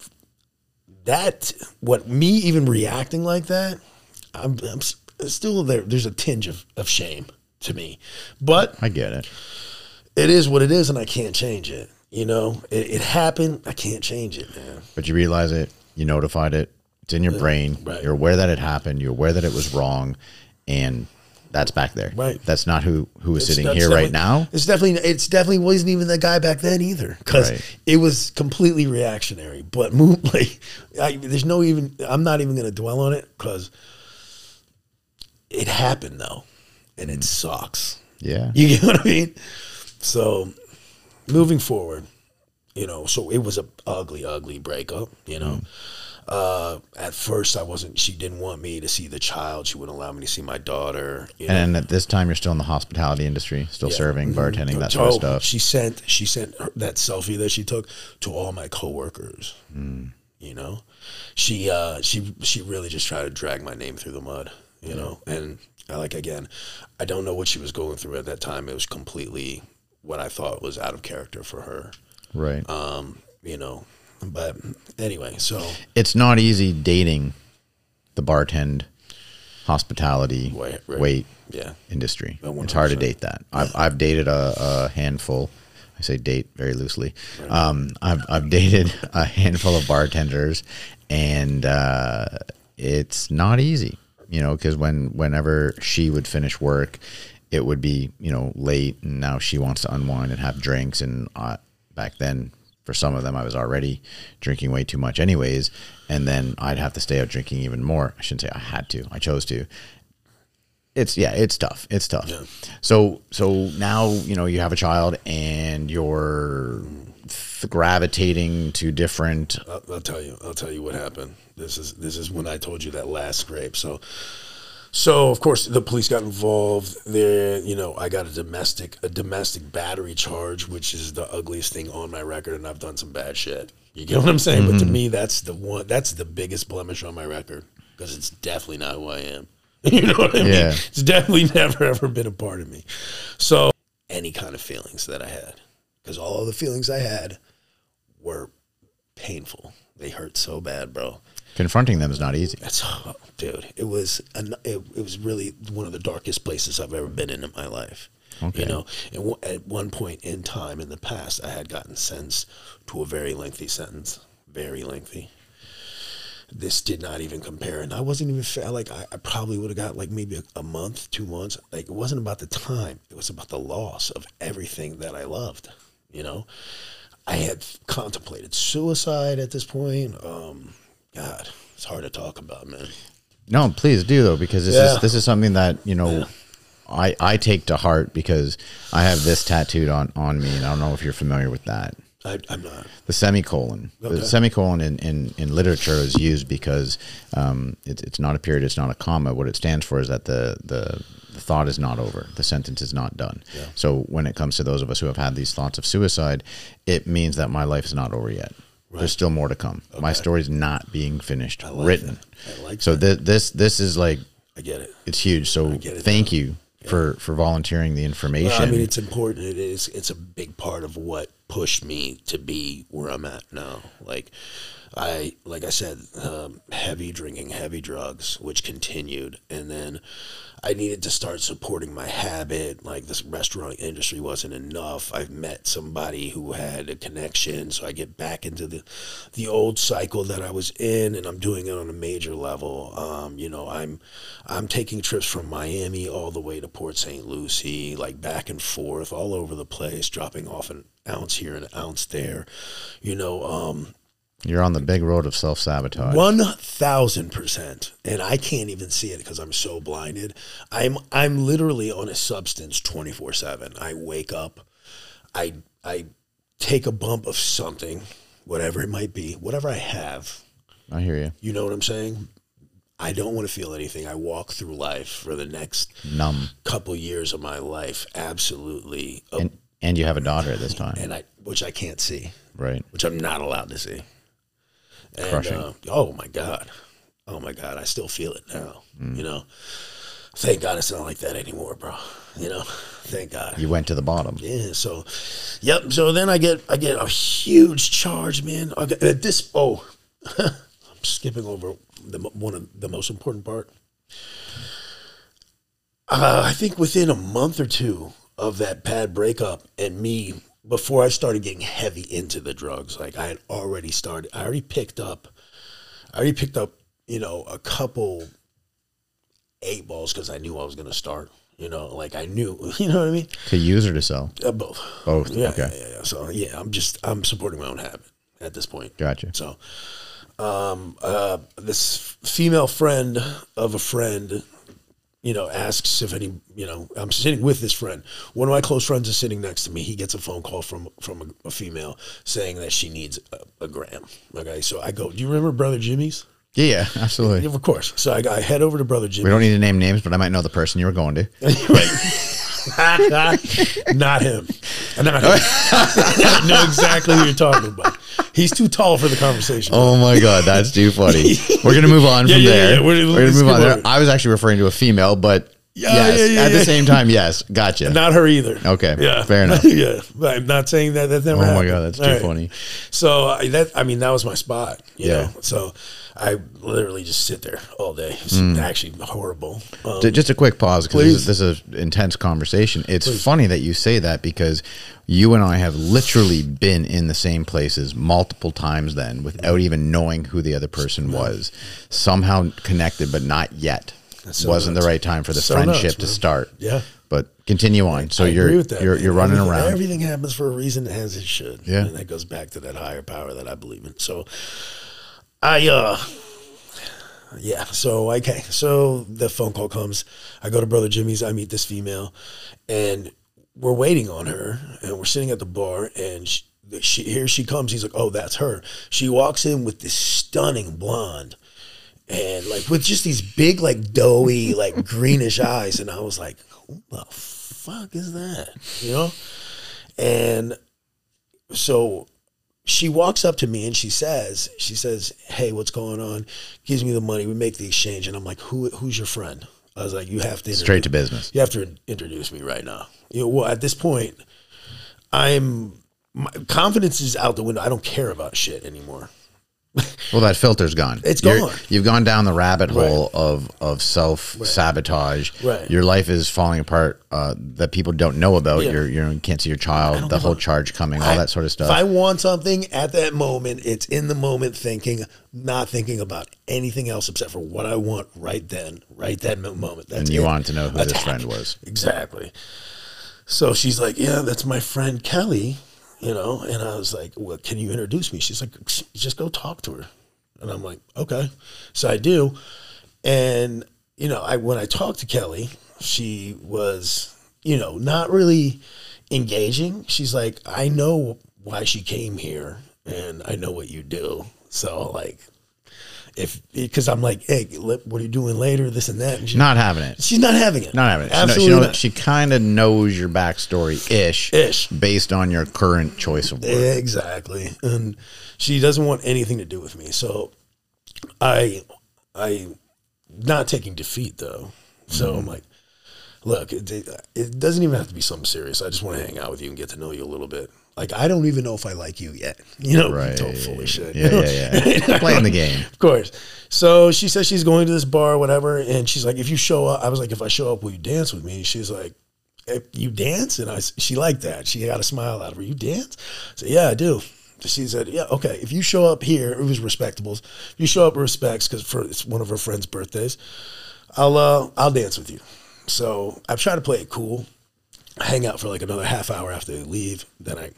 E: that, what me even reacting like that, I'm, I'm still there. There's a tinge of, of shame to me, but
D: I get it.
E: it is what it is, and I can't change it. You know, it, it happened. I can't change it, man.
D: But you realize it, you notified it, it's in your brain.
E: right.
D: You're aware that it happened, you're aware that it was wrong, and that's back there.
E: Right.
D: That's not who who is
E: It's-
D: sitting here right now.
E: It's definitely it's definitely wasn't even the guy back then either because
D: Right.
E: it was completely reactionary. But move like I, there's no even I'm not even going to dwell on it because it happened though, and it mm. sucks.
D: Yeah.
E: You get what I mean? So moving forward, you know, so it was a ugly, ugly breakup. You know, mm. Uh, at first I wasn't. She didn't want me to see the child. She wouldn't allow me to see my daughter. You know?
D: And at this time, you're still in the hospitality industry, still serving, bartending, that sort of
E: Oh,
D: stuff.
E: She sent she sent her, that selfie that she took to all my coworkers.
D: Hmm.
E: You know, she uh, she she really just tried to drag my name through the mud. You know, and I like again, I don't know what she was going through at that time. It was completely what I thought was out of character for her.
D: Right.
E: Um, you know, but anyway, so
D: it's not easy dating the bartend, hospitality,
E: Wait, right.
D: wait
E: yeah,
D: industry. It's hard to date that. I've I've dated a, a handful. I say date very loosely. Um, I've I've dated a handful of bartenders, and uh, it's not easy. You know, because when whenever she would finish work, it would be you know late, and now she wants to unwind and have drinks. And uh, back then, for some of them, I was already drinking way too much, anyways. And then I'd have to stay out drinking even more. I shouldn't say I had to. I chose to it's yeah it's tough it's tough so so now you know you have a child and you're th- gravitating to different
E: I'll, I'll tell you. I'll tell you what happened. This is this is when I told you that last scrape. So, so of course the police got involved. There, you know, I got a domestic a domestic battery charge, which is the ugliest thing on my record, and I've done some bad shit. You get what I'm saying? But to mm-hmm. me, that's the one. That's the biggest blemish on my record because it's definitely not who I am. You know what I mean?
D: Yeah.
E: It's definitely never ever been a part of me. So any kind of feelings that I had, because all of the feelings I had were painful. They hurt so bad, bro.
D: Confronting them is not easy
E: That's dude. It was an, it, it was really one of the darkest places I've ever been in in my life.
D: Okay.
E: You know, and w- at one point in time in the past, I had gotten sentenced to a very lengthy sentence, very lengthy. This did not even compare, and I wasn't even fa- like I, I probably would have got like maybe a, a month, two months. Like it wasn't about the time; it was about the loss of everything that I loved. You know, I had contemplated suicide at this point. Um, God, it's hard to talk about, man.
D: no please do though because this
E: Yeah.
D: is this is something that you know i i take to heart because i have this tattooed on on me and i don't know if you're familiar with that
E: I, I'm not.
D: the semicolon.
E: Okay.
D: The semicolon in, in, in literature is used because um, it's it's not a period, it's not a comma. What it stands for is that the, the, the thought is not over, the sentence is not done. So when it comes to those of us who have had these thoughts of suicide, it means that my life is not over yet. There's still more to come. My story's not being finished,
E: like
D: written.
E: that. I like
D: so thi- this this is like
E: I get it.
D: it's huge. So
E: it
D: thank you for for volunteering the information.
E: Well, I mean, it's important. It is. It's a big part of what pushed me to be where I'm at now. Like, I like I said, um, heavy drinking, heavy drugs, which continued, and then I needed to start supporting my habit. Like this restaurant industry wasn't enough. I've met somebody who had a connection, so I get back into the the old cycle that I was in, and I'm doing it on a major level. Um, you know, I'm I'm taking trips from Miami all the way to Port St. Lucie, like back and forth, all over the place, dropping off an ounce here and an ounce there. You know, um,
D: You're on the big road of self sabotage.
E: one thousand percent, and I can't even see it because I'm so blinded. I'm I'm literally on a substance twenty four seven. I wake up, I I take a bump of something, whatever it might be, whatever I have.
D: I hear you.
E: You know what I'm saying? I don't want to feel anything. I walk through life for the next
D: Numb.
E: couple years of my life, absolutely,
D: And and you have a daughter at this time.
E: and I which I can't see.
D: right.
E: which I'm not allowed to see. And,
D: Crushing.
E: Uh, oh my god, oh my god, I still feel it now. You know, thank God it's not like that anymore, bro. You know, thank God.
D: You went to the bottom.
E: Yeah. So, yep. So then I get I get a huge charge, man. I get, at this oh, I'm skipping over the one of the most important part. Uh, I think within a month or two of that bad breakup and me, before I started getting heavy into the drugs, like I had already started, I already picked up, I already picked up, you know, a couple eight balls because I knew I was going to start. You know, like I knew, you know what I mean?
D: To use or to sell?
E: Uh, both.
D: Both.
E: Yeah,
D: okay.
E: yeah, yeah, yeah. So yeah, I'm just I'm supporting my own habit at this point.
D: Gotcha.
E: So, um, uh, this female friend of a friend, you know, asks if any, you know, I'm sitting with this friend. One of my close friends is sitting next to me. He gets a phone call from from a, a female saying that she needs a, a gram. Okay, so I go, do you remember Brother Jimmy's?
D: Yeah, yeah, absolutely.
E: Yeah, of course. So I, I head over to Brother Jimmy's.
D: We don't need to name names, but I might know the person you were going to.
E: Not him. Not him. I know exactly who you're talking about. He's too tall for the conversation.
D: Oh my god, that's too funny. We're gonna move on
E: Yeah,
D: from
E: yeah,
D: there.
E: yeah,
D: We're,
E: we're-
D: gonna move on there. I was actually referring to a female, but
E: Yeah,
D: yes.
E: yeah, yeah,
D: At the same time, yes. Gotcha.
E: Not her either.
D: Okay,
E: Yeah.
D: fair enough.
E: yeah. I'm not saying that that never
D: Oh my. God, that's too
E: right.
D: funny.
E: So I, that I mean that was my spot. You
D: Yeah.
E: Know? So I literally just sit there all day. It's
D: Mm.
E: actually horrible. Um,
D: Just a quick pause because this, is- this is an intense conversation. It's funny that you say that because you and I have literally been in the same places multiple times then without even knowing who the other person was. Somehow connected, but not yet.
E: So
D: Wasn't the right time for the
E: So
D: friendship
E: nuts,
D: to start.
E: Yeah.
D: But continue on. So
E: I
D: you're
E: agree with that,
D: you're you're running
E: Everything-
D: around.
E: Everything happens for a reason as it should.
D: Yeah.
E: And that goes back to that higher power that I believe in. So I uh yeah, so okay. So the phone call comes. I go to Brother Jimmy's, I meet this female, and we're waiting on her, and we're sitting at the bar, and she, she here she comes. He's like, "Oh, that's her." She walks in with this stunning blonde, and like with just these big, like doughy, like greenish eyes, and I was like, "Who the fuck is that?" You know, and so she walks up to me and she says, she says, "Hey, what's going on?" Gives me the money. We make the exchange, and I'm like, "Who? Who's your friend?" I was like, "You have to
D: Straight to business.
E: You have to introduce me right now." You know, well, at this point, I'm my confidence is out the window. I don't care about shit anymore.
D: Well, that filter's gone.
E: It's
D: You're-
E: gone.
D: You've gone down the rabbit hole of of self sabotage.
E: Right.
D: Your life is falling apart. Uh, that people don't know about.
E: Yeah.
D: You're, you're you can't see your child. The whole
E: a-
D: charge coming. All that sort of stuff.
E: If I want something at that moment, it's in the moment thinking, not thinking about anything else except for what I want right then, right that moment. That's
D: and you
E: it.
D: wanted to know who this friend was.
E: Exactly. So she's like, "Yeah, that's my friend Kelly," you know, and I was like, "Well, can you introduce me?" She's like, "Just go talk to her," and I'm like, "Okay." So I do, and you know, I when I talked to Kelly, she was, you know, not really engaging. She's like, "I know why she came here, and I know what you do." So like. If because I'm like, hey, what are you doing later? This and that. And she-
D: Not having it.
E: She's not having it.
D: Not having it. She,
E: Absolutely
D: she, know-
E: not.
D: she kind of knows your backstory ish,
E: Ish.
D: based on your current choice of word.
E: Exactly. And she doesn't want anything to do with me. So I I not taking defeat though. So
D: Mm-hmm.
E: I'm like, look, it, it doesn't even have to be something serious. I just want to hang out with you and get to know you a little bit. Like I don't even know if I like you yet. You know,
D: Right.
E: don't full of shit.
D: Yeah, yeah, yeah. Playing the game.
E: Of course. So she says she's going to this bar, or whatever, and she's like, "If you show up," I was like, "If I show up, will you dance with me?" She's like, if "You dance?" And I, she liked that. She got a smile out of her. You dance? I said, "Yeah, I do." She said, "Yeah, okay. If you show up here, it was respectables. If you show up respects because for it's one of her friends' birthdays, I'll uh, I'll dance with you." So I've tried to play it cool. Hang out for like another half hour after they leave. Then I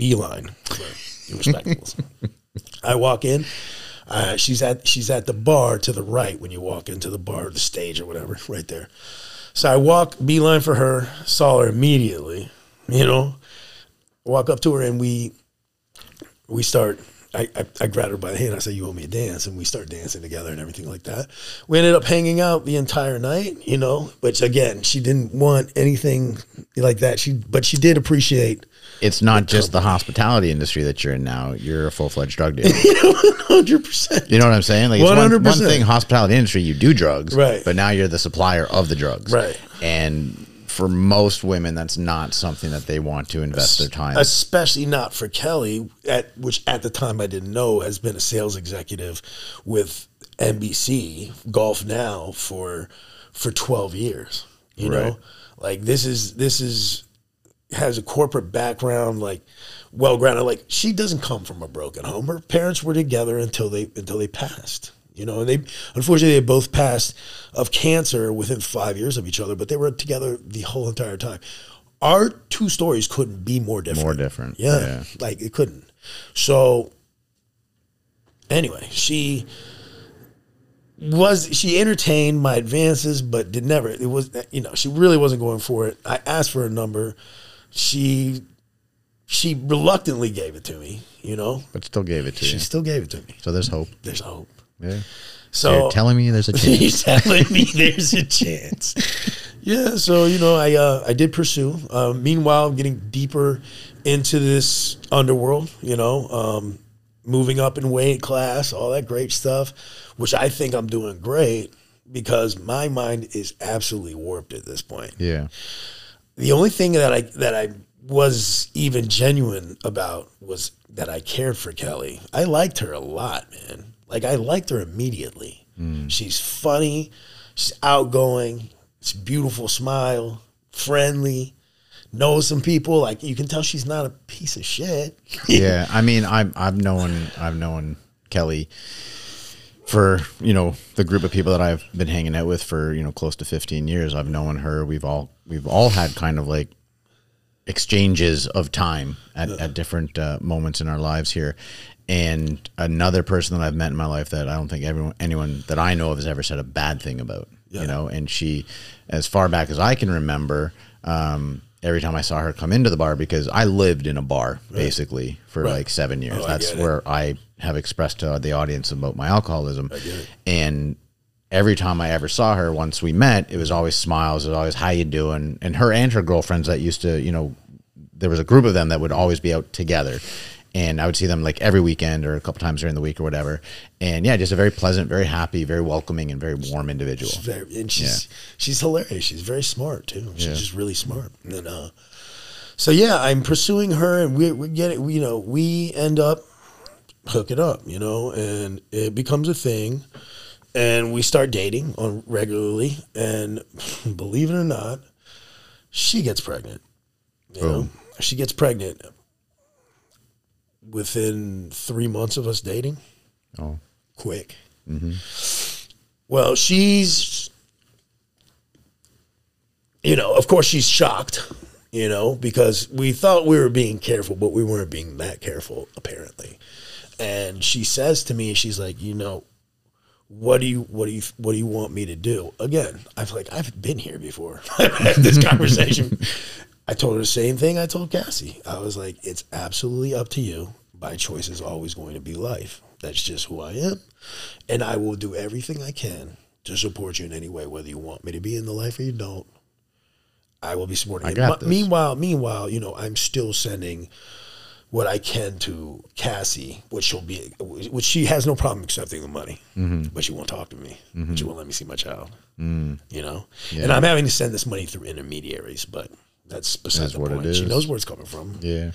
E: beeline for respectables. I walk in. Uh, she's at she's at the bar to the right when you walk into the bar, the stage or whatever, right there. So I walk beeline for her, saw her immediately, you know, walk up to her and we we start. I, I, I grabbed her by the hand. I said, "You owe me a dance," and we start dancing together and everything like that. We ended up hanging out the entire night, you know. Which again, she didn't want anything like that. She, but she did appreciate
D: It's not just the hospitality industry that you're in now. You're a full fledged drug dealer.
E: hundred percent.
D: You know what I'm saying? Like it's one, one thing, hospitality industry, you do drugs,
E: Right.
D: But now you're the supplier of the drugs,
E: Right.
D: And for most women, that's not something that they want to invest their time.
E: especially not for Kelly, at which at the time I didn't know has been a sales executive with NBC Golf Now for for twelve years. You
D: Right.
E: know, like this is this is has a corporate background, like well grounded. Like she doesn't come from a broken home. Her parents were together until they until they passed. You know, and they unfortunately they both passed of cancer within five years of each other, but they were together the whole entire time. Our two stories couldn't be more different.
D: More different,
E: Yeah,
D: yeah.
E: like it couldn't. So anyway, she was she entertained my advances, but did never. It was you know she really wasn't going for it. I asked for a number. She she reluctantly gave it to me. You know,
D: but still gave it to
E: she
D: you.
E: still gave it to me.
D: So there's hope.
E: There's hope.
D: Yeah.
E: So
D: you're telling me there's a chance.
E: You're telling me there's a chance. Yeah, so you know, I uh, I did pursue. Uh, meanwhile, I'm getting deeper into this underworld. You know, um, moving up in weight class, all that great stuff, which I think I'm doing great. because my mind is absolutely warped at this point.
D: Yeah.
E: The only thing that I that I was even genuine about was that I cared for Kelly. I liked her a lot, man. Like I liked her immediately. She's funny, she's outgoing, she's beautiful smile, friendly, knows some people. Like you can tell she's not a piece of shit.
D: yeah, I mean, I've I've known I've known Kelly for you know the group of people that I've been hanging out with for you know close to fifteen years. I've known her. We've all we've all had kind of like exchanges of time at, at different uh, moments in our lives here. And another person that I've met in my life that I don't think everyone anyone that I know of has ever said a bad thing about. You know, and she, as far back as I can remember, um, every time I saw her come into the bar because I lived in a bar basically for like seven years.
E: Oh,
D: That's
E: it.
D: where I have expressed to the audience about my alcoholism. And every time I ever saw her, once we met, it was always smiles. It was always how you doing. And her and her girlfriends that used to, you know, there was a group of them that would always be out together. And I would see them like every weekend or a couple times during the week or whatever. And yeah, just a very pleasant, very happy, very welcoming, and very warm individual.
E: very, and she's she's hilarious. She's very smart too. She's
D: Yeah.
E: just really smart. And uh, so yeah, I'm pursuing her, and we we get it. You know, we end up hook it up. You know, and it becomes a thing, and we start dating on regularly. And believe it or not, she gets pregnant. You know, she gets pregnant within three months of us dating.
D: Oh.
E: quick. Mm-hmm. Well, she's, you know, of course she's shocked, you know, because we thought we were being careful, but we weren't being that careful apparently. And she says to me, she's like, you know, what do you what do you what do you want me to do? Again, I was like, I've been here before. I've had this conversation. I told her the same thing I told Cassie. I was like, it's absolutely up to you. My choice is always going to be life. That's just who I am. And I will do everything I can to support you in any way, whether you want me to be in the life or you don't. I will be supporting
D: I
E: you.
D: got
E: Me-
D: this.
E: Meanwhile, meanwhile, you know, I'm still sending what I can to Cassie, which she'll be, which she has no problem accepting the money,
D: Mm-hmm.
E: but she won't talk to me. She won't let me see my child. You know, and I'm having to send this money through intermediaries, but that's beside
D: That's
E: the
D: what it
E: point. She knows where it's coming from,
D: Yeah.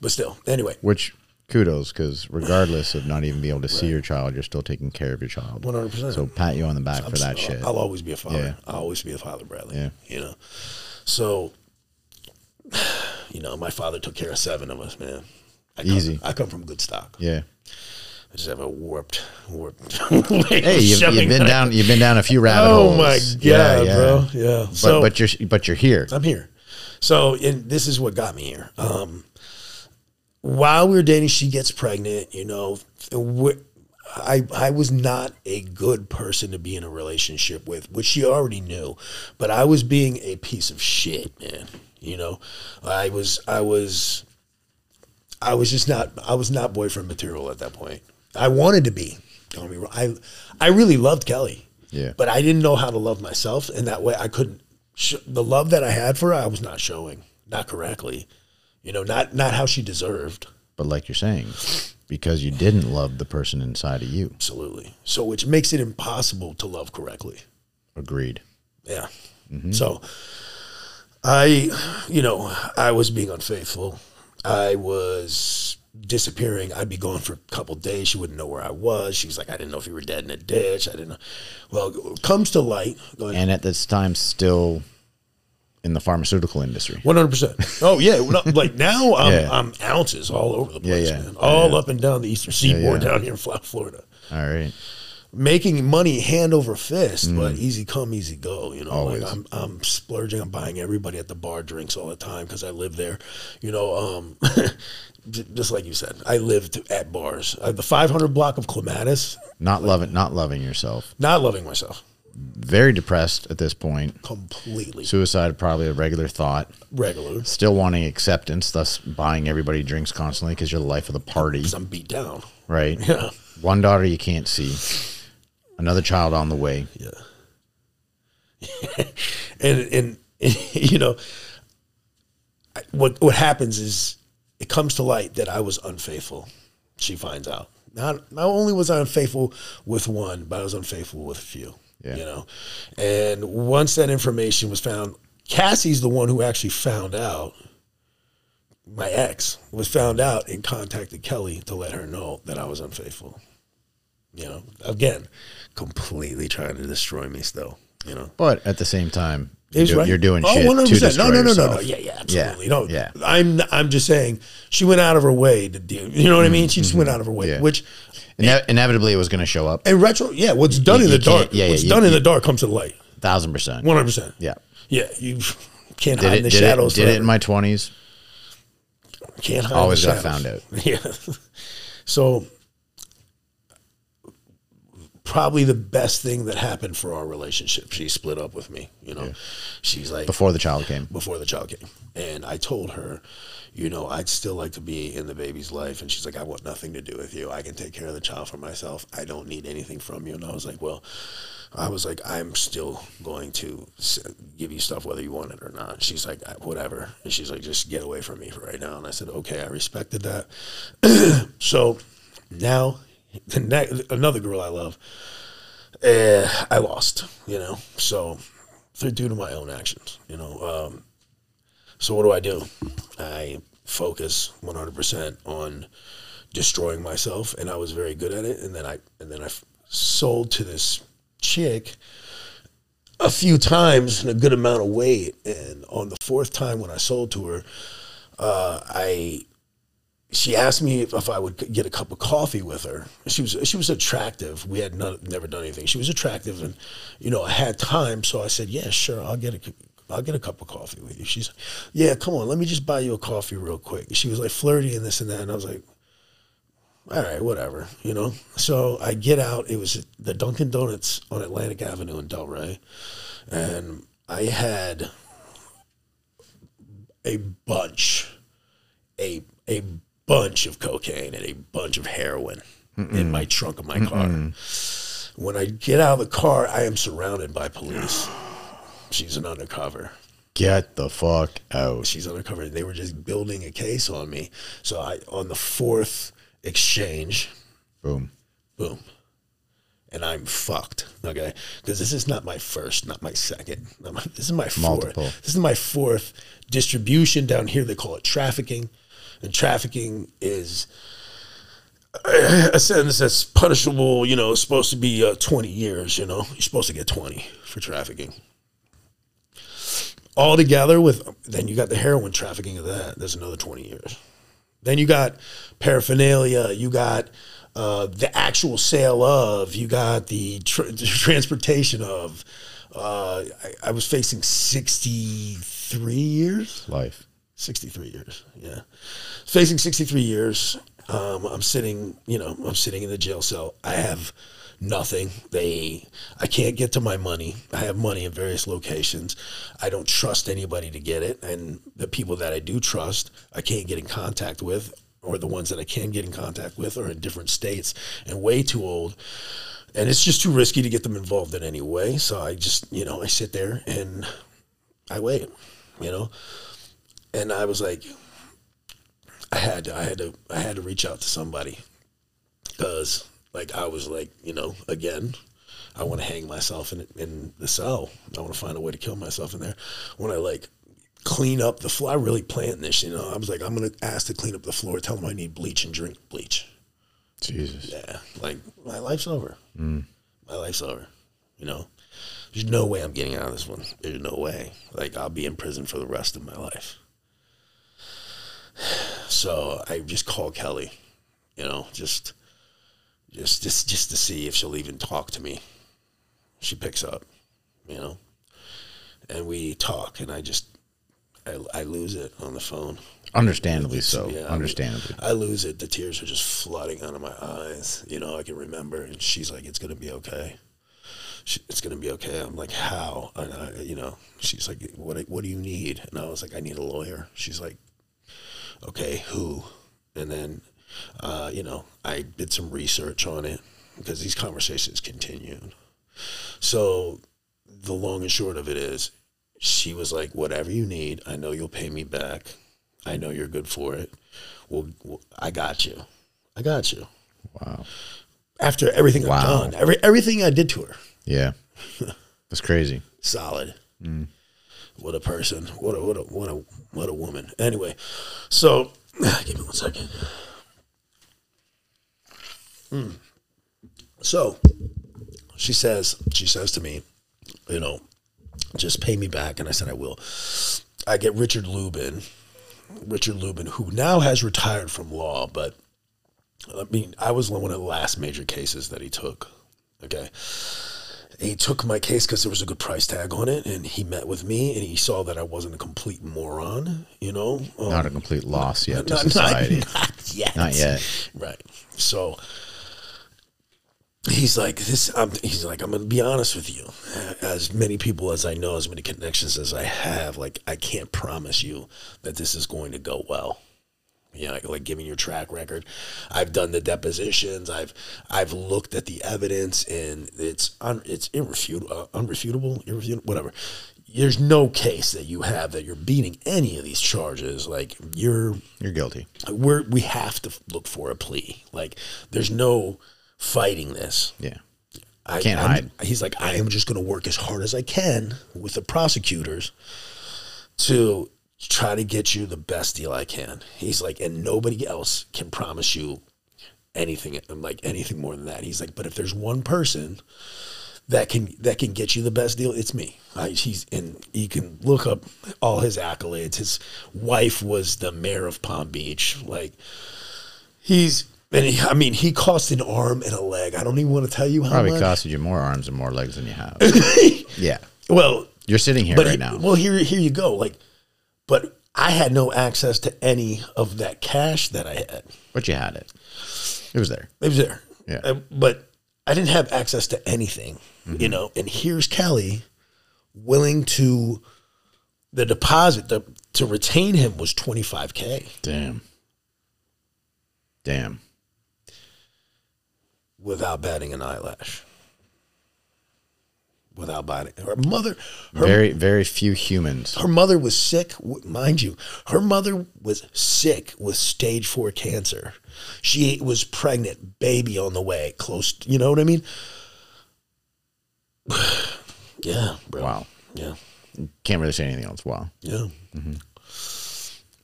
E: but still, anyway,
D: Which kudos, because regardless of not even being able to see your child, you're still taking care of your child.
E: 100%.
D: So pat you on the back for that shit.
E: I'll always be a father.
D: Yeah.
E: I'll always be a father, Bradley.
D: Yeah.
E: You know, so you know, my father took care of seven of us, man. I come,
D: Easy.
E: I come from good stock.
D: yeah.
E: I just have a warped, warped.
D: Hey, you've, you've been down. You've been down a few rabbit
E: Oh
D: holes.
E: Oh my god, bro! Yeah.
D: But
E: so,
D: but you're but you're here.
E: I'm here. So, and this is what got me here. Um, while we were dating, she gets pregnant. You know, I I was not a good person to be in a relationship with, which she already knew, but I was being a piece of shit, man. You know, I was I was I was just not I was not boyfriend material at that point. I wanted to be. Don't me wrong. I I really loved Kelly.
D: Yeah.
E: But I didn't know how to love myself, and that way I couldn't. Sh- the love that I had for her, I was not showing, not correctly. You know, not not how she deserved.
D: But like you're saying, because you didn't love the person inside of you.
E: Absolutely. So, which makes it impossible to love correctly.
D: Agreed.
E: Yeah. Mm-hmm. So, I, you know, I was being unfaithful. I was disappearing. I'd be gone for a couple days. She wouldn't know where I was. She was like, I didn't know if you were dead in a ditch. I didn't know. Well, it comes to light.
D: And at this time, still in the pharmaceutical industry.
E: One hundred percent. Oh yeah, like now I'm,
D: Yeah.
E: I'm ounces all over the place,
D: yeah.
E: man. All up and down the eastern seaboard,
D: yeah.
E: down here in Florida,
D: All right.
E: Making money hand over fist, but easy come, easy go. You know,
D: Mm. Always.
E: like I'm I'm splurging. I'm buying everybody at the bar drinks all the time because I live there. You know, um, just like you said, I lived at bars. Uh, the 500 block of Clematis.
D: Not loving, not loving yourself.
E: Not loving myself
D: Very depressed at this point.
E: completely.
D: Suicide probably a regular thought.
E: Regular.
D: Still wanting acceptance, thus buying everybody drinks constantly because you're the life of the party,
E: I'm beat down.
D: right?
E: Yeah.
D: One daughter you can't see, another child on the way. Yeah.
E: and and, you know what what happens is it comes to light that I was unfaithful. She finds out. Not not only was I unfaithful with one, but I was unfaithful with a few.
D: Yeah.
E: You know, and once that information was found, Cassie's the one who actually found out. My ex was found out and contacted Kelly to let her know that I was unfaithful. You know, again, completely trying to destroy me still. You know,
D: But at the same time, you're,
E: right.
D: you're doing
E: oh,
D: shit
E: 100%.
D: to destroy
E: no, no, no, no,
D: yourself.
E: no. Yeah, yeah, absolutely.
D: Yeah,
E: No,
D: yeah.
E: I'm I'm just saying she went out of her way to do. You know what I mean? She just went out of her way,
D: Mm-hmm. Yeah.
E: which
D: Ine- inevitably, it was going to show up.
E: in retro, yeah, what's done
D: You-
E: in
D: you
E: the dark,
D: yeah, yeah,
E: what's
D: you-
E: done in
D: you-
E: the dark comes to the light.
D: Thousand percent.
E: One hundred percent.
D: Yeah.
E: Yeah, you can't
D: Did
E: hide
D: it,
E: in the
D: did
E: shadows.
D: it, did it in my 20s?
E: Can't hide.
D: Always
E: in the
D: got found out.
E: Yeah. So probably the best thing that happened for our relationship. She split up with me. You know, she's like
D: Before the child came.
E: before the child came, and I told her, you know, I'd still like to be in the baby's life, and she's like, I want nothing to do with you. I can take care of the child for myself. I don't need anything from you. And I was like, well. I was like, I'm still going to give you stuff whether you want it or not. She's like, "Uh, whatever. And she's like, just get away from me for right now. And I said, okay, I respected that. so now, the ne- another girl I love, uh, I lost, you know, so they're due to my own actions, you know. Um, so what do I do? I focus 100% on destroying myself, and I was very good at it. And then I and then I f- sold to this chick a few times and a good amount of weight. And on the fourth time when I sold to her, uh, I she asked me if, I would get a cup of coffee with her. She was she was attractive. We had never done anything. She was attractive, and you know I had time, so I said, "Yeah, sure, I'll get a I'll get a cup of coffee with you." She's, "Yeah, come on, let me just buy you a coffee real quick." She was like flirty and this and that, and I was like, "All right, whatever," you know. So I get out. It was the Dunkin' Donuts on Atlantic Avenue in Delray, and I had a bunch a a bunch of cocaine and a bunch of heroin in my trunk of my car. When I get out of the car, I am surrounded by police. She's an undercover.
D: Get the fuck out.
E: She's undercover. They were just building a case on me. So I on the fourth exchange,
D: Boom.
E: boom. And I'm fucked. Okay. Because this is not my first, not my second. Not my, this is my fourth.
D: Multiple.
E: This is my fourth distribution down here. They call it trafficking. And trafficking is a sentence that's punishable, you know, supposed to be uh, 20 years, you know. You're supposed to get 20 for trafficking. All together with, then you got the heroin trafficking of that. There's another 20 years. Then you got paraphernalia. You got uh, the actual sale of. You got the, tr- the transportation of. Uh, I, I was facing 63 years.
D: Life.
E: 63 years. Yeah. Facing 63 years. Um, I'm sitting, you know, I'm sitting in the jail cell. I have nothing. They, I can't get to my money. I have money in various locations. I don't trust anybody to get it. And the people that I do trust, I can't get in contact with, or the ones that I can get in contact with are in different states and way too old. And it's just too risky to get them involved in any way. So I just, you know, I sit there and I wait, you know and I was like, I had to, I had to, I had to reach out to somebody because, like, I was like, you know, again, I want to hang myself in in the cell. I want to find a way to kill myself in there. When I like clean up the floor, I really planned this. You know, I was like, I'm gonna ask to clean up the floor. Tell them I need bleach and drink bleach.
D: Jesus.
E: Yeah, like my life's over. Mm. My life's over. You know, there's no way I'm getting out of this one. There's no way. Like I'll be in prison for the rest of my life. So I just called Kelly. You know, just, just, just, just to see if she'll even talk to me. She picks up. You know, and we talk, and I just, I, I lose it on the phone.
D: Understandably so.
E: Yeah, I
D: Understandably.
E: I lose it. The tears are just flooding out of my eyes. You know, I can remember. And she's like, "It's gonna be okay. She, it's gonna be okay." I'm like, "How?" And I, you know, she's like, "What? What do you need?" And I was like, "I need a lawyer." She's like, "Okay, who?" And then, uh, you know, I did some research on it because these conversations continued. So, the long and short of it is, she was like, "Whatever you need, I know you'll pay me back. I know you're good for it. Well, I got you. I got you."
D: Wow.
E: After everything
D: Wow.
E: I've done, every everything I did to her,
D: Yeah. That's crazy.
E: solid. What a person. What a what a what a what a woman. Anyway, so give me one second. Hmm. So she says she says to me, you know, just pay me back, and I said I will. I get Richard Lubin, Richard Lubin, who now has retired from law, but I mean, I was one of the last major cases that he took. Okay he took my case because there was a good price tag on it, and he met with me, and he saw that I wasn't a complete moron, you know. Um,
D: Not a complete loss yet to
E: not,
D: society.
E: Not, not yet.
D: Not yet.
E: Right. So he's like, this. I'm, he's like, I'm going to be honest with you. As many people as I know, as many connections as I have, like, I can't promise you that this is going to go well. You know, like, like giving your track record. I've done the depositions. I've I've looked at the evidence, and it's un, it's irrefutable, uh, unrefutable, irrefutable, whatever. There's no case that you have that you're beating any of these charges. Like you're
D: You're guilty.
E: we're we have to look for a plea. Like there's no fighting this.
D: Yeah.
E: I
D: Can't
E: I'm-
D: hide.
E: He's like, I am just going to work as hard as I can with the prosecutors to try to get you the best deal I can. He's like, and nobody else can promise you anything. I'm like anything more than that. He's like, but if there's one person that can that can get you the best deal, it's me. I, he's and you can look up all his accolades. His wife was the mayor of Palm Beach. Like he's. And he, I mean, he cost an arm and a leg. I don't even want to tell you how
D: Probably
E: much.
D: costed you more arms and more legs than you have. yeah.
E: Well,
D: You're sitting here
E: but
D: right
E: he-
D: now.
E: well, here, here you go. Like, but I had no access to any of that cash that I had.
D: But you had it. It was there.
E: It was there.
D: Yeah.
E: Uh, but I didn't have access to anything,
D: Mm-hmm.
E: you know. And here's Kelly willing to the deposit the, to retain him was 25k
D: Damn. Damn.
E: without batting an eyelash. Without batting her mother her
D: Very, very few humans.
E: her mother was sick, mind you. Her mother was sick with stage four cancer. She was pregnant, baby on the way, close. You know what I mean? yeah, bro.
D: Wow.
E: Yeah,
D: Can't really say anything else. Wow.
E: yeah. Mm-hmm.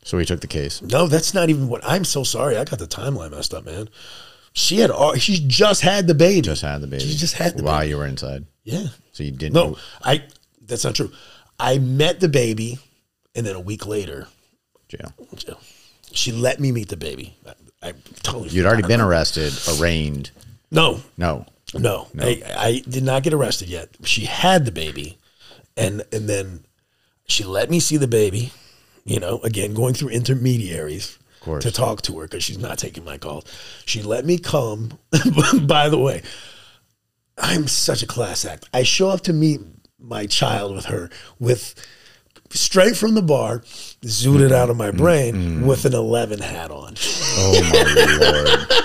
D: So he took the case.
E: No, that's not even what. I'm so sorry. I got the timeline messed up, man. She had. all- She just had the baby.
D: Just had the baby.
E: She just had the
D: while
E: baby.
D: you were inside.
E: Yeah.
D: So you didn't.
E: No, I. That's not true. I met the baby, and then a week later,
D: Jail. jail.
E: she let me meet the baby. I, I totally.
D: You'd already been arrested, arraigned.
E: No,
D: No.
E: no, I, I did not get arrested yet. She had the baby, and and then she let me see the baby. You know, again going through intermediaries
D: course.
E: to talk to her because she's not taking my calls. She let me come. By the way, I'm such a class act. I show up to meet my child with her with straight from the bar, zooted out of my brain mm-hmm. with an 11 hat on.
D: Oh my lord.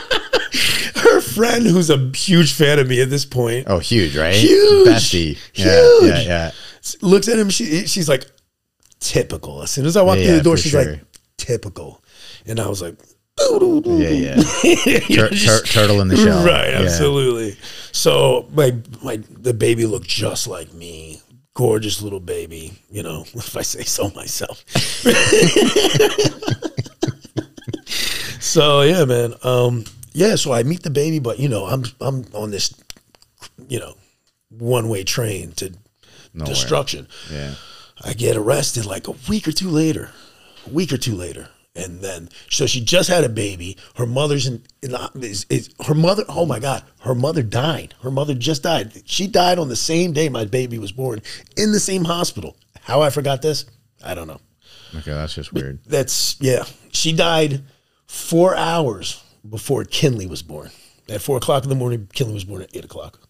E: Her friend, who's a huge fan of me at this point,
D: Oh, huge, right?
E: Huge.
D: Bestie. Yeah,
E: Huge.
D: yeah, yeah.
E: looks at him. She she's like, typical. As soon as I walk
D: Yeah,
E: through the door, she's
D: sure.
E: like, typical. And I was like,
D: Yeah, yeah. Tur- tur- turtle in the shell.
E: Right,
D: Yeah.
E: absolutely. So my my the baby looked just like me. Gorgeous little baby, you know, if I say so myself. so yeah, man. Um, yeah, so I meet the baby, but you know, I'm I'm on this, you know, one way train to
D: Nowhere.
E: destruction.
D: Yeah.
E: I get arrested like a week or two later, a week or two later. And then, so she just had a baby. Her mother's in, in the, is, is her mother. Oh my God, her mother died. Her mother just died. She died on the same day my baby was born in the same hospital. How I forgot this, I don't know.
D: Okay, that's just weird.
E: That's yeah. She died four hours before Kinley was born. At four o'clock in the morning, Kinley was born at eight o'clock.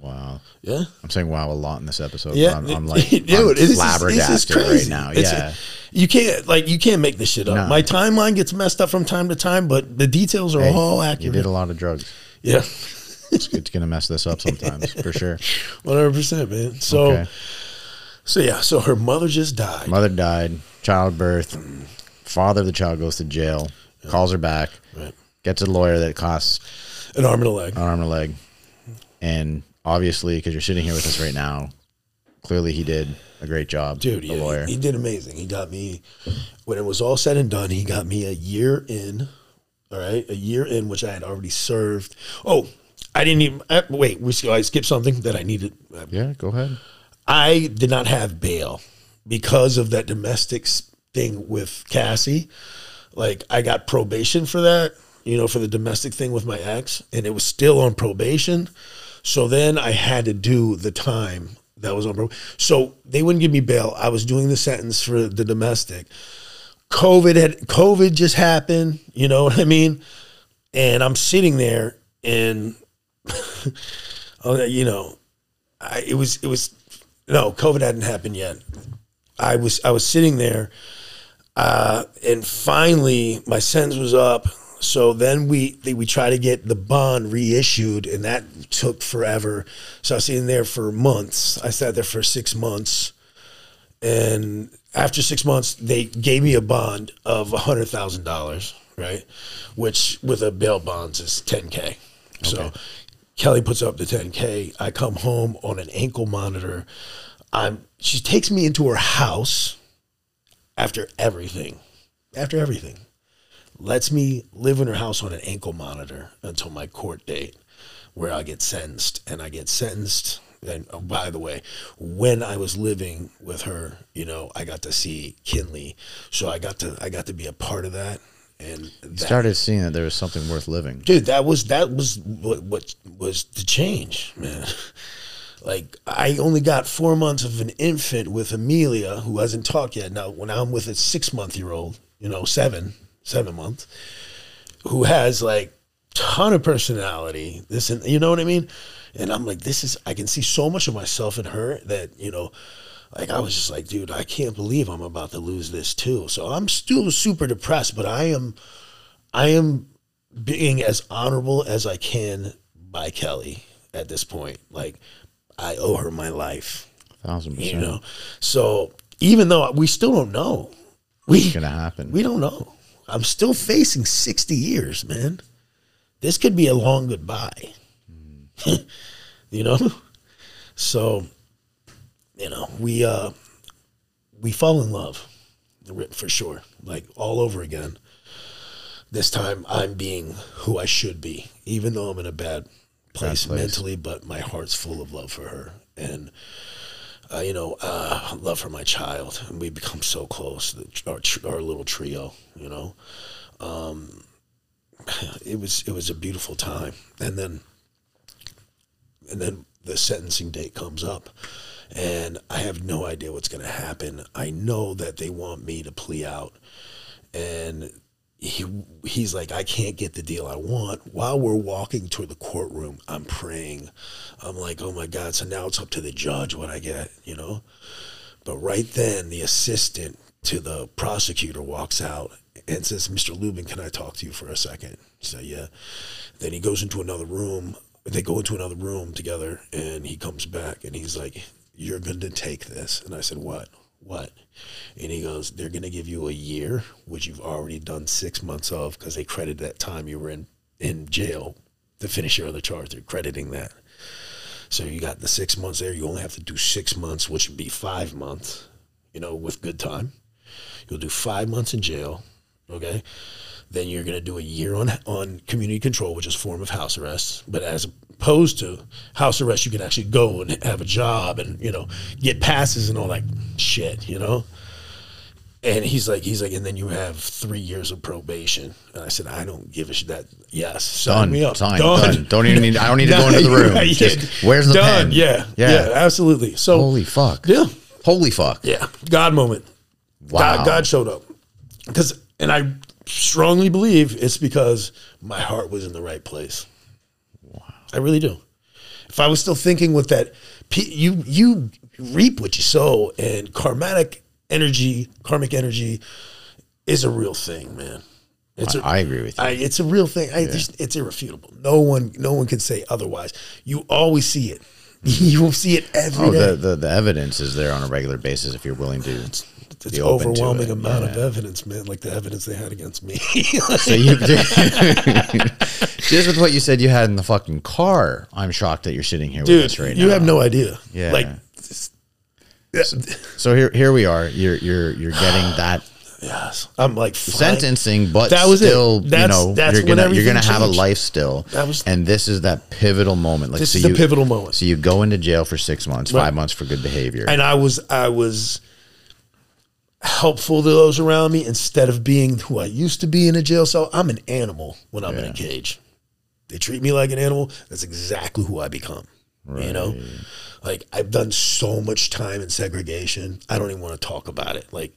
D: Wow.
E: Yeah.
D: I'm saying wow a lot in this episode.
E: Yeah,
D: I'm, I'm like
E: Dude,
D: I'm
E: it's just- it's just
D: flabbergasted right now.
E: It's-
D: yeah.
E: you can't like you can't make this shit up.
D: No.
E: My timeline gets messed up from time to time, but the details are
D: Hey,
E: all accurate.
D: you did a lot of drugs.
E: yeah,
D: It's, it's gonna mess this up sometimes for sure.
E: one hundred percent, man. So,
D: Okay.
E: so yeah, so her mother just died.
D: Mother died, childbirth. Father of the child goes to jail. Calls her back.
E: Right.
D: Gets a lawyer that costs
E: An arm and a leg.
D: an arm and a leg, and obviously, because you're sitting here with us right now, clearly he did a great job,
E: dude. Yeah,
D: lawyer.
E: he, he did amazing. He got me when it was all said and done. He got me a year in. All right, a year in, which I had already served. Oh, I didn't even uh, wait. We I skipped something that I needed. Uh,
D: yeah, go ahead.
E: I did not have bail because of that domestic thing with Cassie. Like I got probation for that, you know, for the domestic thing with my ex, and it was still on probation. So then I had to do the time that was on. So they wouldn't give me bail. I was doing the sentence for the domestic. COVID had COVID just happened, you know what I mean? And I'm sitting there and you know, I, it was it was no COVID hadn't happened yet. I was I was sitting there, uh, and finally my sentence was up. So then we we try to get the bond reissued, and that took forever. So I was sitting there for months. I sat there for six months, and after six months, they gave me a bond of hundred thousand dollars, right? Which with a bail bonds is ten k. So Kelly puts up the ten k. I come home on an ankle monitor. I'm. She takes me into her house after everything, after everything. Lets me live in her house on an ankle monitor until my court date, where I get sentenced, and I get sentenced. And oh, by the way, when I was living with her, you know, I got to see Kinley, so I got to I got to be a part of that. And that,
D: Started seeing that there was something worth living.
E: dude that was that was what what was the change man like i only got four months of an infant with amelia who hasn't talked yet now when i'm with a six month year old you know seven seven months, who has like ton of personality this and you know what i mean and i'm like this is i can see so much of myself in her that you know like I was just like, dude, I can't believe I'm about to lose this too. So I'm still super depressed, but I am I am being as honorable as I can by Kelly at this point. Like I owe her my life,
D: Thousand percent.
E: you know. So even though we still don't know, we
D: It's gonna happen.
E: we don't know. I'm still facing 60 years, man. This could be a long goodbye. you know? So, you know, we uh we fall in love for sure. Like all over again. This time I'm being who I should be, even though I'm in a bad place,
D: place.
E: mentally, but my heart's full of love for her. And uh, you know, uh, love for my child, and we become so close. Our our little trio, you know, um, it was it was a beautiful time. And then, and then the sentencing date comes up, and I have no idea what's going to happen. I know that they want me to plea out, and he he's like, I can't get the deal I want. While we're walking toward the courtroom, I'm praying. I'm like, oh my God, so now it's up to the judge what I get, you know? But right then, the assistant to the prosecutor walks out and says, Mr. Lubin, can I talk to you for a second? So, yeah. Then he goes into another room. They go into another room together, and he comes back and he's like, You're going to take this. And I said, What? What? And he goes, They're going to give you a year, which you've already done six months of because they credited that time you were in, in jail to finish your other charge. They're crediting that. So you got the six months there. You only have to do six months, which would be five months, you know, with good time. You'll do five months in jail, okay? Then you're going to do a year on on community control, which is form of house arrest. But as opposed to house arrest, you can actually go and have a job and you know get passes and all that shit, you know. And he's like, he's like, and then you have three years of probation. And I said, I don't give a shit. That yes, sign
D: Done.
E: me up.
D: Signed. Done. Don't even need- I don't need to go into the room.
E: Right,
D: Just, where's the
E: done?
D: pen?
E: Yeah,
D: Yeah.
E: yeah, absolutely. So
D: Holy fuck.
E: yeah,
D: Holy fuck.
E: yeah, God moment.
D: Wow.
E: God, God showed up. Because, and I strongly believe it's because my heart was in the right place. I really do. If I was still thinking with that, you you reap what you sow, and karmatic energy, karmic energy, is a real thing, man. It's a,
D: I agree with you.
E: I, it's a real thing. I, just, it's irrefutable. No one, no one can say otherwise. You always see it. you will see it every
D: Oh,
E: day.
D: the, the the evidence is there on a regular basis if you're willing to.
E: It's
D: be open to
E: overwhelming
D: it,
E: amount of evidence, man. Like the evidence they had against me.
D: So you just with what you said you had in the fucking car, I'm shocked that you're sitting here with
E: Dude,
D: us right
E: you
D: now.
E: have no idea.
D: Yeah.
E: Like,
D: So here here we are. You're you're you're getting that
E: yes, I'm like
D: sentencing, but
E: That was it.
D: still, you
E: That's-
D: know,
E: that's
D: you're gonna you're gonna
E: everything
D: have a life still.
E: That was-
D: and this is that pivotal moment. Like
E: This
D: so
E: is the
D: you-
E: pivotal moment.
D: So you go into jail for six months,
E: Right.
D: five months for good behavior.
E: and I was I was helpful to those around me instead of being who I used to be in a jail cell. I'm an animal when I'm in a cage. They treat me like an animal. That's exactly who I become. You know, like I've done so much time in segregation. I don't even want to talk about it. Like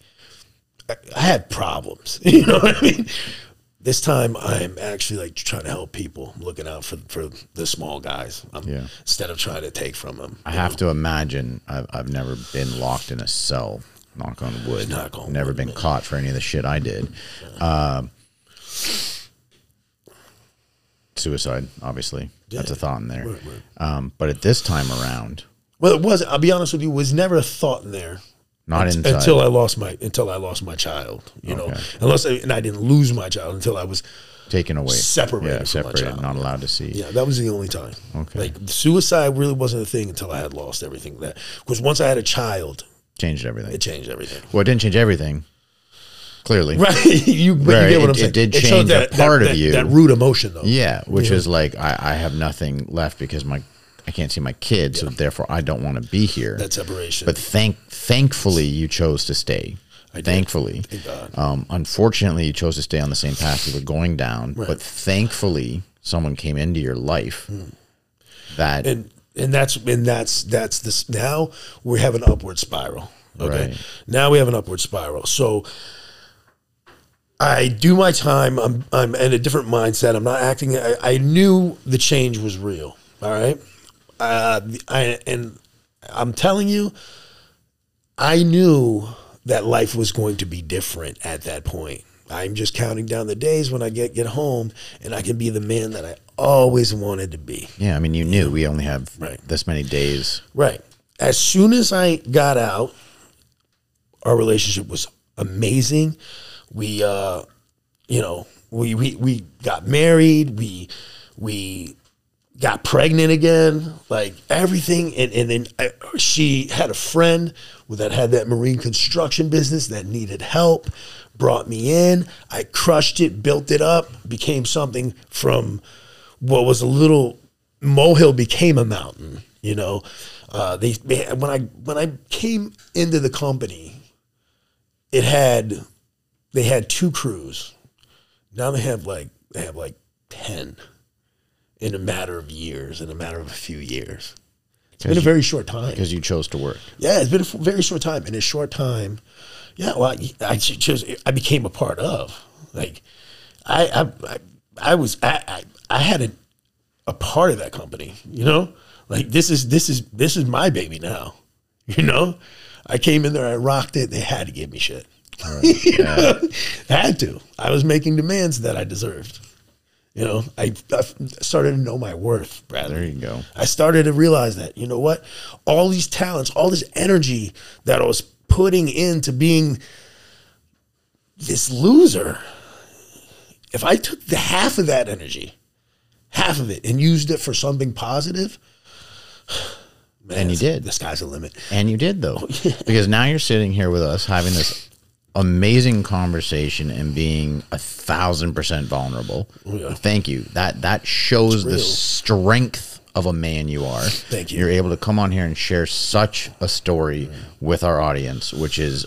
E: I, I had problems. You know what I mean? This time I'm actually like trying to help people. I'm looking out for for the small guys. I'm,
D: Yeah.
E: Instead of trying to take from them.
D: I have to imagine I've, I've never been locked in a cell. Knock on wood.
E: Knock on
D: never
E: wood,
D: been
E: man.
D: caught for any of the shit I did. Um, suicide, obviously, that's a thought in there.
E: Right, right.
D: Um, but at this time around,
E: Well, it was. I'll be honest with you. Was never a thought in there
D: not inside.
E: until I lost my until I lost my child. You know, unless I, and I didn't lose my child until I was.
D: taken away,
E: separated
D: yeah,
E: from my
D: separated,
E: child.
D: not allowed to see.
E: Yeah, that was the only time.
D: Okay.
E: Like suicide really wasn't a thing until I had lost everything. That because once I had a child,
D: Changed everything.
E: it changed everything.
D: well, it didn't change everything. Clearly,
E: Right. you, but
D: Right,
E: you get what
D: it-
E: I'm saying.
D: it did
E: showed
D: change a
E: that,
D: part
E: that,
D: of
E: that-
D: you.
E: That root emotion, though.
D: Yeah, which
E: Yeah.
D: is like I, I have nothing left because my I can't see my kids, so therefore I don't want to be here.
E: That separation.
D: But thank thankfully you chose to stay.
E: I.
D: Thankfully,
E: Thank God.
D: um, unfortunately, you chose to stay on the same path you were going down.
E: Right.
D: But thankfully, someone came into your life that
E: Hmm. and and that's and that's that's this now we have an upward spiral okay?
D: Right.
E: now we have an upward spiral. So i do my time i'm i'm in a different mindset. I'm not acting i, I knew the change was real all right? Uh i and i'm telling you i knew that life was going to be different at that point. I'm just counting down the days when i get get home and i can be the man that i always wanted to be
D: yeah. I mean, you knew we only have
E: Right.
D: this many days.
E: Right. As soon as I got out, our relationship was amazing. We uh you know, we we we got married, we we got pregnant again, like everything and and then I, she had a friend that had that marine construction business that needed help, brought me in, I crushed it, built it up, became something from what was a little molehill became a mountain. You know, uh, they, when I when I came into the company, it had they had two crews. Now they have like they have like ten in a matter of years, in a matter of a few years. It's been a very short time.
D: because you chose to work.
E: Yeah, it's been a very short time. In a short time, yeah. Well, I, I chose. I became a part of. Like, I, I, I, I was. I, I, I had a, a part of that company. You know, like this is this is this is my baby now. You know, I came in there, I rocked it. They had to give me shit. You know? had to. I was making demands that I deserved. You know, I, I started to know my worth, Bradley.
D: There you go.
E: I started to realize that, you know what? All these talents, all this energy that I was putting into being this loser, if I took the half of that energy, half of it, and used it for something positive, man,
D: And you did.
E: The sky's the limit.
D: And you did
E: Oh,
D: though, because now you're sitting here with us having this amazing conversation and being a thousand percent vulnerable.
E: Oh, yeah.
D: Thank you. That that shows the strength of a man you are.
E: Thank you.
D: You're able to come on here and share such a story with our audience, which is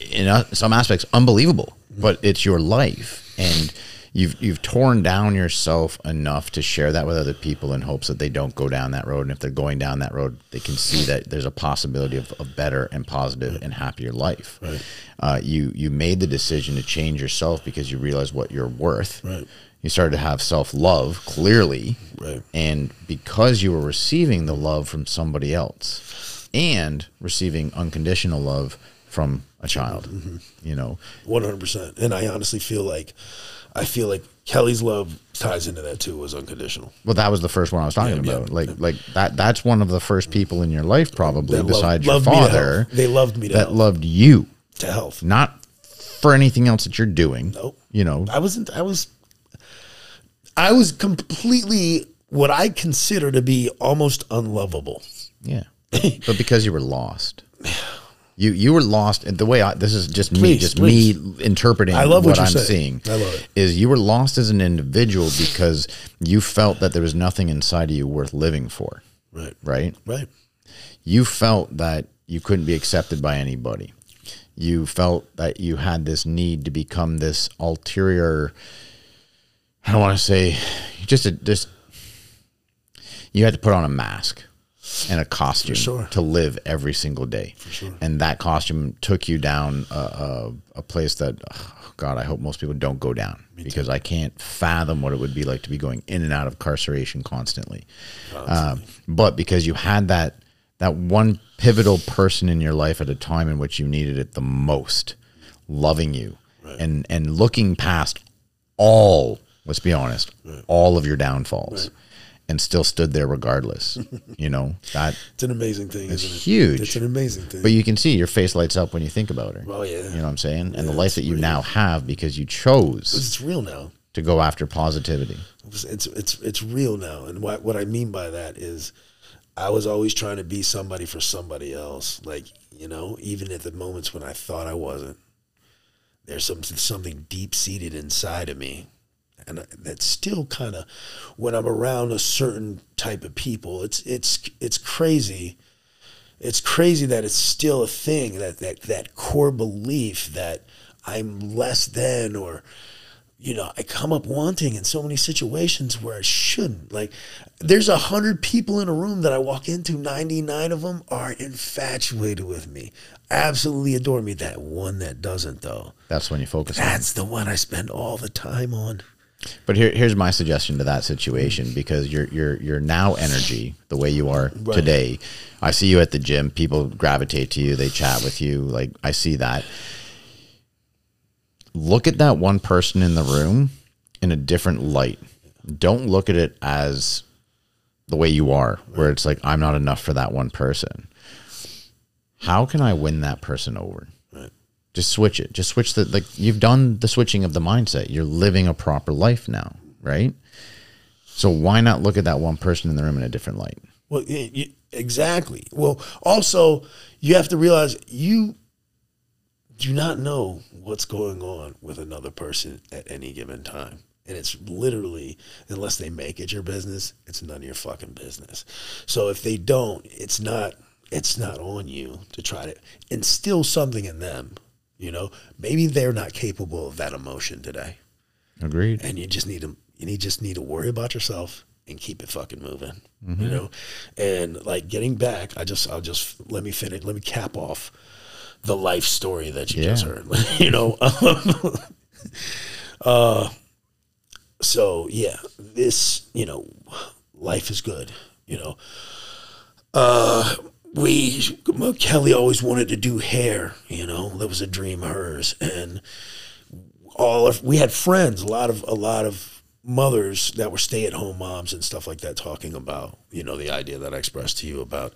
D: in uh, some aspects unbelievable, but it's your life and you've you've torn down yourself enough to share that with other people in hopes that they don't go down that road. And if they're going down that road they can see that there's a possibility of a better and positive and happier life. Uh, you you made the decision to change yourself because you realized what you're worth.
E: Right.
D: you started to have self-love clearly.
E: Right.
D: and because you were receiving the love from somebody else and receiving unconditional love from a child
E: Mm-hmm.
D: you know
E: One hundred percent. And I honestly feel like, I feel like Kelly's love ties into that too. Was unconditional.
D: Well, that was the first one I was talking
E: Yeah, yeah,
D: about. like, like that. That's one of the first people in your life, probably
E: That
D: besides
E: loved-
D: your
E: loved
D: father.
E: They loved me to
D: that
E: health.
D: loved you,
E: To health.
D: not for anything else that you're doing.
E: Nope.
D: You know,
E: I wasn't. I was. I was completely what I consider to be almost unlovable.
D: yeah. but because you were lost. You you were lost, and the way I this is just me, just
E: please.
D: me interpreting
E: I love
D: what,
E: what
D: I'm
E: saying.
D: seeing.
E: I love it.
D: Is you were lost as an individual because you felt that there was nothing inside of you worth living for,
E: Right.
D: right?
E: Right.
D: you felt that you couldn't be accepted by anybody. You felt that you had this need to become this ulterior. I don't want to say, just a just. You had to put on a mask and a costume
E: sure.
D: to live every single day, and that costume took you down a, a, a place that, oh God, I hope most people don't go down because I can't fathom what it would be like to be going in and out of incarceration constantly. Um, but because you had that that one pivotal person in your life at a time in which you needed it the most, loving you and and looking past all, let's be honest, all of your downfalls, and still stood there regardless. you know that.
E: It's an amazing thing.
D: It's
E: isn't it?
D: huge.
E: It's an amazing thing.
D: But you can see your face lights up when you think about her.
E: Oh, yeah.
D: You know what I'm saying? And the life that you
E: real.
D: now have because you chose
E: it's real now.
D: to go after positivity.
E: It's it's it's, it's real now. And what what I mean by that is, I was always trying to be somebody for somebody else. Like you know, even at the moments when I thought I wasn't, there's some something deep seated inside of me, and that's still kind of when I'm around a certain type of people. It's it's it's crazy. It's crazy that it's still a thing that that that core belief that I'm less than or you know, I come up wanting in so many situations where I shouldn't. Like, there's a hundred people in a room that I walk into, 99 of them are infatuated with me, absolutely adore me. That one that doesn't, though,
D: That's when you focus on.
E: that's the one I spend all the time on.
D: But here, here's my suggestion to that situation because your your your now energy, the way you are
E: Right.
D: today, I see you at the gym. People gravitate to you. They chat with you. Like I see that. Look at that one person in the room in a different light. Don't look at it as the way you are, where it's like I'm not enough for that one person. How can I win that person over? Just switch it. Just switch the like you've done the switching of the mindset. You're living a proper life now, right? So why not look at that one person in the room in a different light?
E: Well, exactly. Well, also, you have to realize you do not know what's going on with another person at any given time. And it's literally, unless they make it your business, it's none of your fucking business. So if they don't, it's not it's not on you to try to instill something in them. You know, maybe they're not capable of that emotion today.
D: Agreed.
E: and you just need to you need just need to worry about yourself and keep it fucking moving you know? And like getting back i just i'll just let me finish let me cap off the life story that you just heard you know? Uh, so yeah this you know life is good you know? Uh we kelly always wanted to do hair you know that was a dream of hers. And all of we had friends a lot of a lot of mothers that were stay-at-home moms and stuff like that talking about you know the idea that i expressed to you about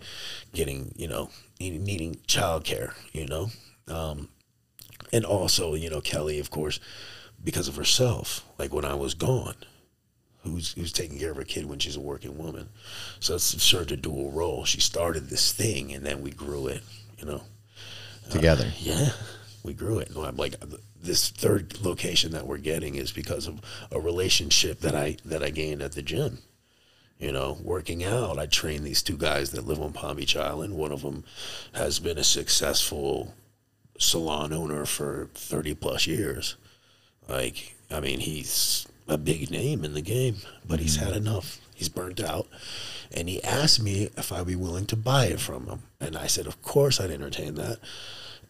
E: getting you know needing, childcare you know? Um, and also you know kelly of course because of herself like when i was gone who's who's taking care of her kid when she's a working woman so it's served a dual role she started this thing and then we grew it you know uh,
D: Together.
E: yeah, we grew it. No, I'm like uh, this third location that we're getting is because of a relationship that I that I gained at the gym. You know, working out. I train these two guys that live on Palm Beach Island. One of them has been a successful salon owner for 30 plus years. Like, I mean, he's a big name in the game, but he's had mm. enough. He's burnt out. And he asked me if I'd be willing to buy it from him. And I said, of course I'd entertain that.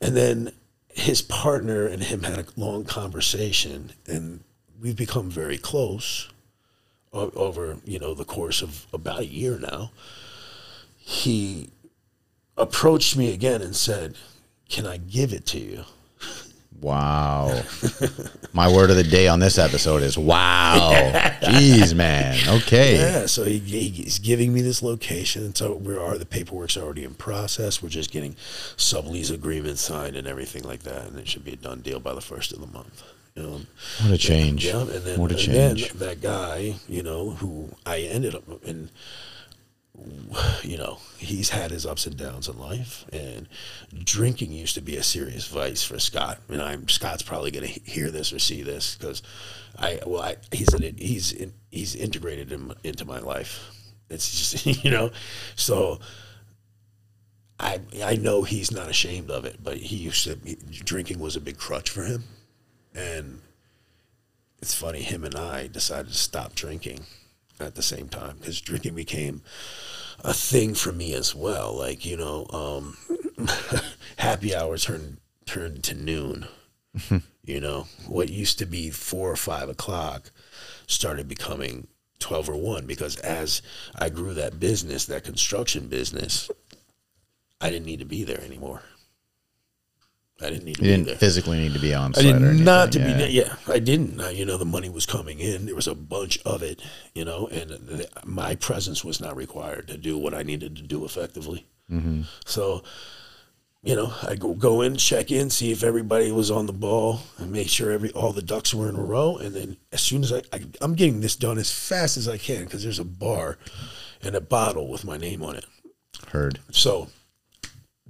E: And then his partner and him had a long conversation, and we've become very close o- over, you know, the course of about a year now. He approached me again and said, Can I give it to you?
D: Wow. My word of the day on this episode is wow. Jeez, man. Okay.
E: Yeah, so he, he- he's giving me this location. So we are the paperwork's already in process. We're just getting sublease agreements signed and everything like that, and it should be a done deal by the first of the month. You know?
D: What a change.
E: Yeah, and then,
D: what a
E: and
D: change.
E: that guy, you know, who I ended up in, you know, he's had his ups and downs in life, and drinking used to be a serious vice for Scott. And I'm Scott's probably going to hear this or see this because I, well, I, he's he's in, he's integrated in, into my life. It's just you know, so. I I know he's not ashamed of it, but he used to he- drinking was a big crutch for him, and it's funny him and I decided to stop drinking at the same time because drinking became a thing for me as well. Like you know, um, happy hour turned turned to noon. you know, what used to be four or five o'clock started becoming twelve or one because as I grew that business, that construction business, I didn't need to be there anymore. I didn't need to
D: You
E: be
D: didn't
E: there.
D: physically need to be on site.
E: I did
D: or anything.
E: not to
D: yeah.
E: be. Yeah, I didn't. Uh, you know, the money was coming in. There was a bunch of it. You know, and my presence was not required to do what I needed to do effectively.
D: Mm-hmm.
E: So, you know, I go go in, check in, see if everybody was on the ball, and make sure every all the ducks were in a row. And then as soon as I, I I'm getting this done as fast as I can because there's a bar and a bottle with my name on it.
D: Heard.
E: So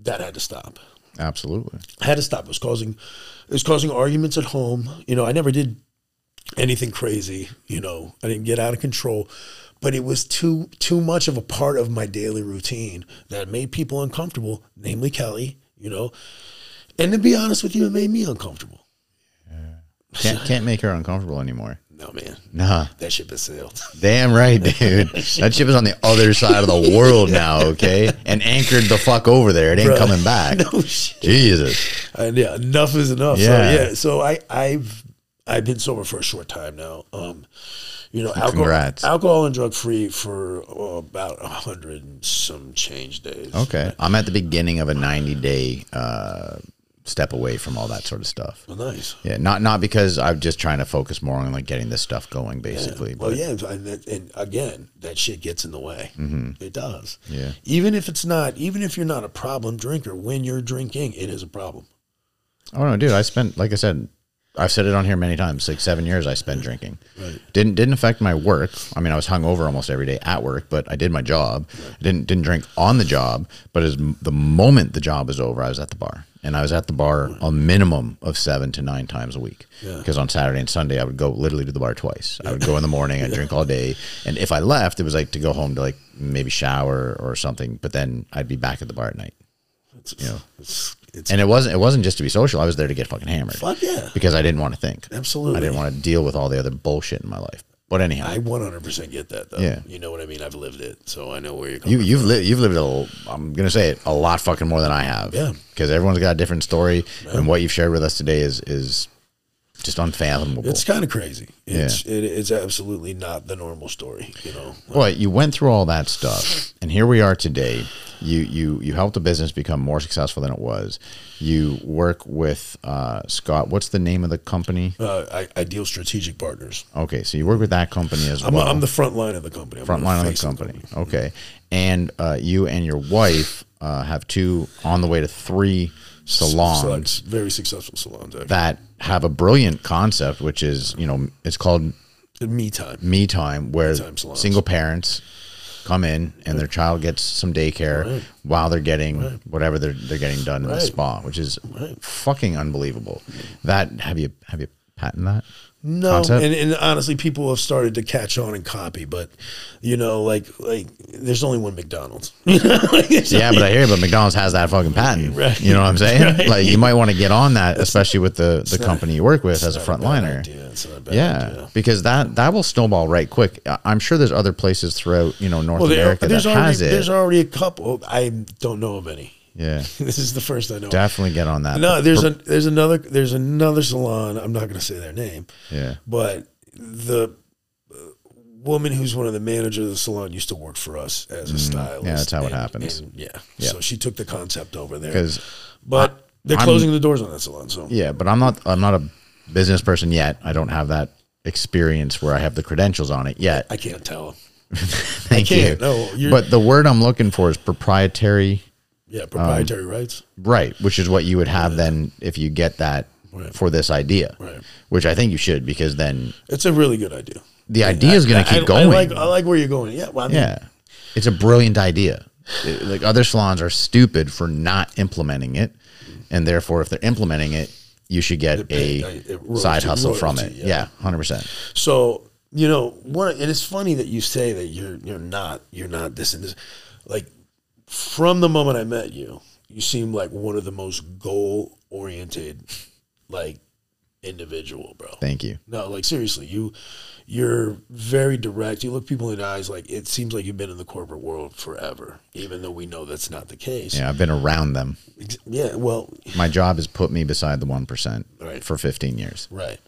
E: that had to stop.
D: Absolutely.
E: I had to stop. It was causing it was causing arguments at home. You know, I never did anything crazy, you know. I didn't get out of control, but it was too too much of a part of my daily routine that made people uncomfortable, namely Kelly, you know. And to be honest with you, it made me uncomfortable.
D: Can't can't make her uncomfortable anymore.
E: No man,
D: Nah.
E: that ship has sailed.
D: Damn right, dude. that ship is on the other side of the world now, okay? And anchored the fuck over there. It ain't
E: Bruh.
D: coming back.
E: no shit.
D: Jesus.
E: And yeah, enough is enough.
D: Yeah.
E: So yeah, so I I've I've been sober for a short time now. Um, you know, alcohol,
D: Congrats.
E: alcohol and drug free for oh, about a hundred and some change days.
D: Okay. I'm at the beginning of a 90 day uh, step away from all that sort of stuff.
E: Well, nice.
D: Yeah, not not because I'm just trying to focus more on like getting this stuff going, basically.
E: Well,
D: but
E: yeah, and, and again, that shit gets in the way. It does.
D: Mm-hmm. Yeah.
E: Even if it's not, even if you're not a problem drinker, when you're drinking, it is a problem.
D: Oh no, dude! I spent, like I said, I've said it on here many times. Like seven years, I spent drinking.
E: Right.
D: Didn't didn't affect my work. I mean, I was hungover almost every day at work, but I did my job. Didn't didn't drink on the job, but as the moment the job was over, I was at the bar, and I was at the bar a minimum of seven to nine times a week.
E: Yeah.
D: Because on Saturday and Sunday, I would go literally to the bar twice. I would go in the morning, I'd drink all day, and if I left, it was like to go home to like maybe shower or something. But then I'd be back at the bar at night.
E: It's,
D: Yeah.
E: it's, it's
D: And it wasn't it wasn't just to be social. I was there to get fucking hammered.
E: fuck yeah.
D: Because I didn't want to think.
E: Absolutely.
D: I didn't want to deal with all the other bullshit in my life. But anyhow,
E: I 100% get that though.
D: Yeah.
E: You know what I mean? I've lived it, so I know where you're coming
D: you you've lived you've lived a I'm gonna say it a lot fucking more than I have.
E: Yeah.
D: Because everyone's got a different story, and what you've shared with us today is is just unfathomable.
E: It's kind of crazy. It's it, it's absolutely not the normal story, you know.
D: Well, you went through all that stuff, and here we are today. You you you helped the business become more successful than it was. You work with uh, Scott. What's the name of the company?
E: Uh, I, ideal strategic partners.
D: Okay, so you work with that company as
E: I'm,
D: well.
E: I'm the front line of the company. I'm
D: front line of the
E: face
D: company. Okay, and uh, you and your wife uh, have two on the way to three salons
E: very successful salons. Actually.
D: that have a brilliant concept, which is you know it's called
E: Me time.
D: me time, where
E: Me time
D: single parents come in and their child gets some daycare
E: Right.
D: while they're getting whatever they're they're getting done in the spa, which is
E: Right.
D: fucking unbelievable. That have you have you patent that?
E: No,
D: concept?
E: and, and honestly, people have started to catch on and copy, but you know, like like there's only one McDonald's.
D: Yeah, but I hear, you, but McDonald's has that fucking patent.
E: Right.
D: You know what I'm saying?
E: Right.
D: Like you might want to get on that, especially with the the
E: not-
D: company you work with as a
E: not
D: frontliner.
E: idea. It's not a bad
D: Yeah,
E: idea.
D: because that that will snowball right quick. I'm sure there's other places throughout you know North
E: Well, there,
D: America that
E: already
D: has it.
E: there's already a couple. I don't know of any.
D: Yeah,
E: This is the first I know.
D: definitely get on that.
E: No, there's a there's another there's another salon. I'm not going to say their name.
D: Yeah.
E: but the uh, woman who's one of the managers of the salon used to work for us as a stylist.
D: Mm. Yeah, that's how it
E: and-
D: happens.
E: yeah.
D: Yeah.
E: so she took the concept over there.
D: 'Cause
E: but They're
D: I'm-
E: closing the doors on that salon. So
D: Yeah, but I'm not. I'm not a business person yet. I don't have that experience where I have the credentials on it yet.
E: I can't tell.
D: Thank
E: can't,
D: you.
E: no,
D: but the word I'm looking for is proprietary,
E: Yeah, proprietary rights.
D: right? Which is what you would have then if you get that
E: Right.
D: for this idea,
E: Right.
D: Which I think you should because then
E: It's a really good idea.
D: the idea is going to keep
E: I-
D: going.
E: I like I like where you're going. Yeah, well, I mean,
D: yeah, it's a brilliant idea. It- like other salons are stupid for not implementing it, and therefore, if they're implementing it, you should get a
E: uh, it- royalty-
D: side hustle from it.
E: yeah.
D: Yeah, hundred percent.
E: So you know, one, and it's funny that you say that you're you're not you're not this and this. Like from the moment I met you, you seem like one of the most goal oriented, like individual, bro.
D: Thank you.
E: No, like seriously, you you're very direct. You look people in the eyes like it seems like you've been in the corporate world forever, even though we know that's not the case.
D: Yeah, I've been around them.
E: Yeah, well,
D: My job has put me beside the one percent
E: Right.
D: for fifteen years,
E: right.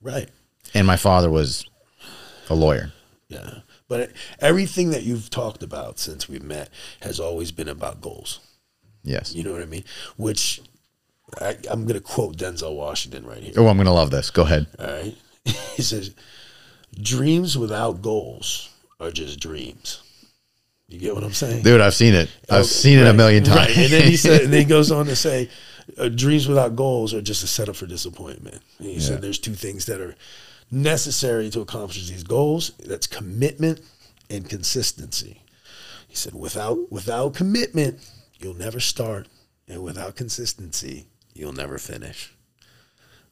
E: Right.
D: and my father was a lawyer.
E: Yeah. But everything that you've talked about since we've met has always been about goals.
D: Yes.
E: You know what I mean? Which I, I'm going to quote Denzel Washington right here.
D: Oh, I'm gonna love this. Go ahead.
E: All right. He says, Dreams without goals are just dreams. You get what I'm saying?
D: Dude, I've seen it. I've
E: Okay,
D: seen it a million times.
E: Right. And then he said, and then he goes on to say, uh, dreams without goals are just a setup for disappointment. And he
D: Yeah.
E: said there's two things that are necessary to accomplish these goals. That's commitment and consistency. He said, without without commitment, you'll never start, and without consistency, you'll never finish.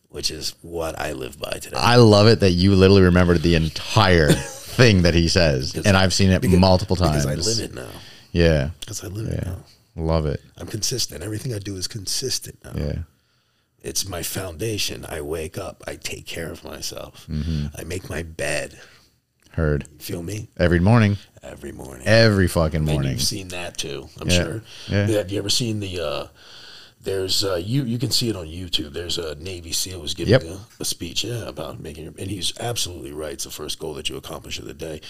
E: Which is what I live by today.
D: I love it that you literally remembered the entire thing that he says, and I've seen it multiple times.
E: because I live it now.
D: Yeah,
E: Because I live it
D: yeah,
E: now.
D: love it.
E: I'm consistent. Everything I do is consistent now.
D: Yeah,
E: It's my foundation. I wake up. I take care of myself.
D: Mm-hmm.
E: I make my bed.
D: heard
E: Feel me?
D: every morning,
E: Every morning.
D: every fucking
E: And
D: morning.
E: you've seen that too, I'm
D: Yeah.
E: sure.
D: Yeah.
E: Have you ever seen the? Uh, there's uh, you. You can see it on YouTube. There's a Navy SEAL was giving
D: Yep.
E: a, a speech, yeah, about making. your- And he's absolutely right. It's the first goal that you accomplish of the day,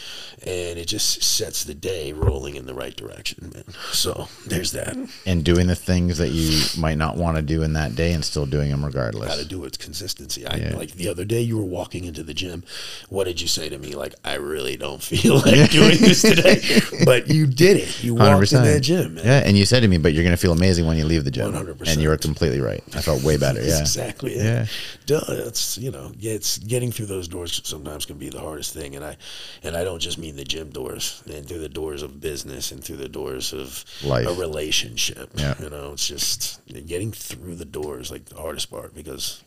E: and it just sets the day rolling in the right direction, man. So there's that.
D: and doing the things that you might not want to do in that day, and still doing them regardless.
E: Got to do it's consistency. I
D: Yeah.
E: like the other day you were walking into the gym. What did you say to me? Like I really don't feel like doing this today, but you did it. You walked in that gym, man.
D: Yeah, and you said to me, "But you're gonna feel amazing when you leave the gym."
E: 100%.
D: And you were completely right. I felt way better. Yeah,
E: exactly it.
D: Yeah.
E: Duh, it's you know, it's getting through those doors sometimes can be the hardest thing, and I, and I don't just mean the gym doors, and through the doors of business and through the doors of
D: Life.
E: a relationship.
D: Yeah.
E: You know, it's just getting through the doors like the hardest part because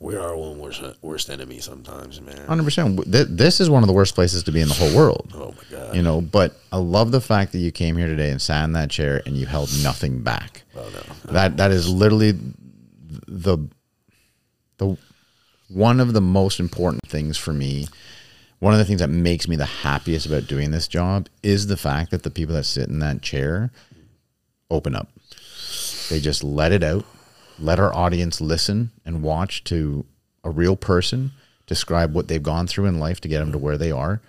E: we're our own worst worst enemy sometimes, man.
D: hundred percent. This is one of the worst places to be in the whole world.
E: Oh my god.
D: You know, but I love the fact that you came here today and sat in that chair and you held nothing back.
E: Oh no.
D: That that is literally the the one of the most important things for me. One of the things that makes me the happiest about doing this job is the fact that the people that sit in that chair open up. They just let it out. Let our audience listen and watch to a real person describe what they've gone through in life to get them to where they are.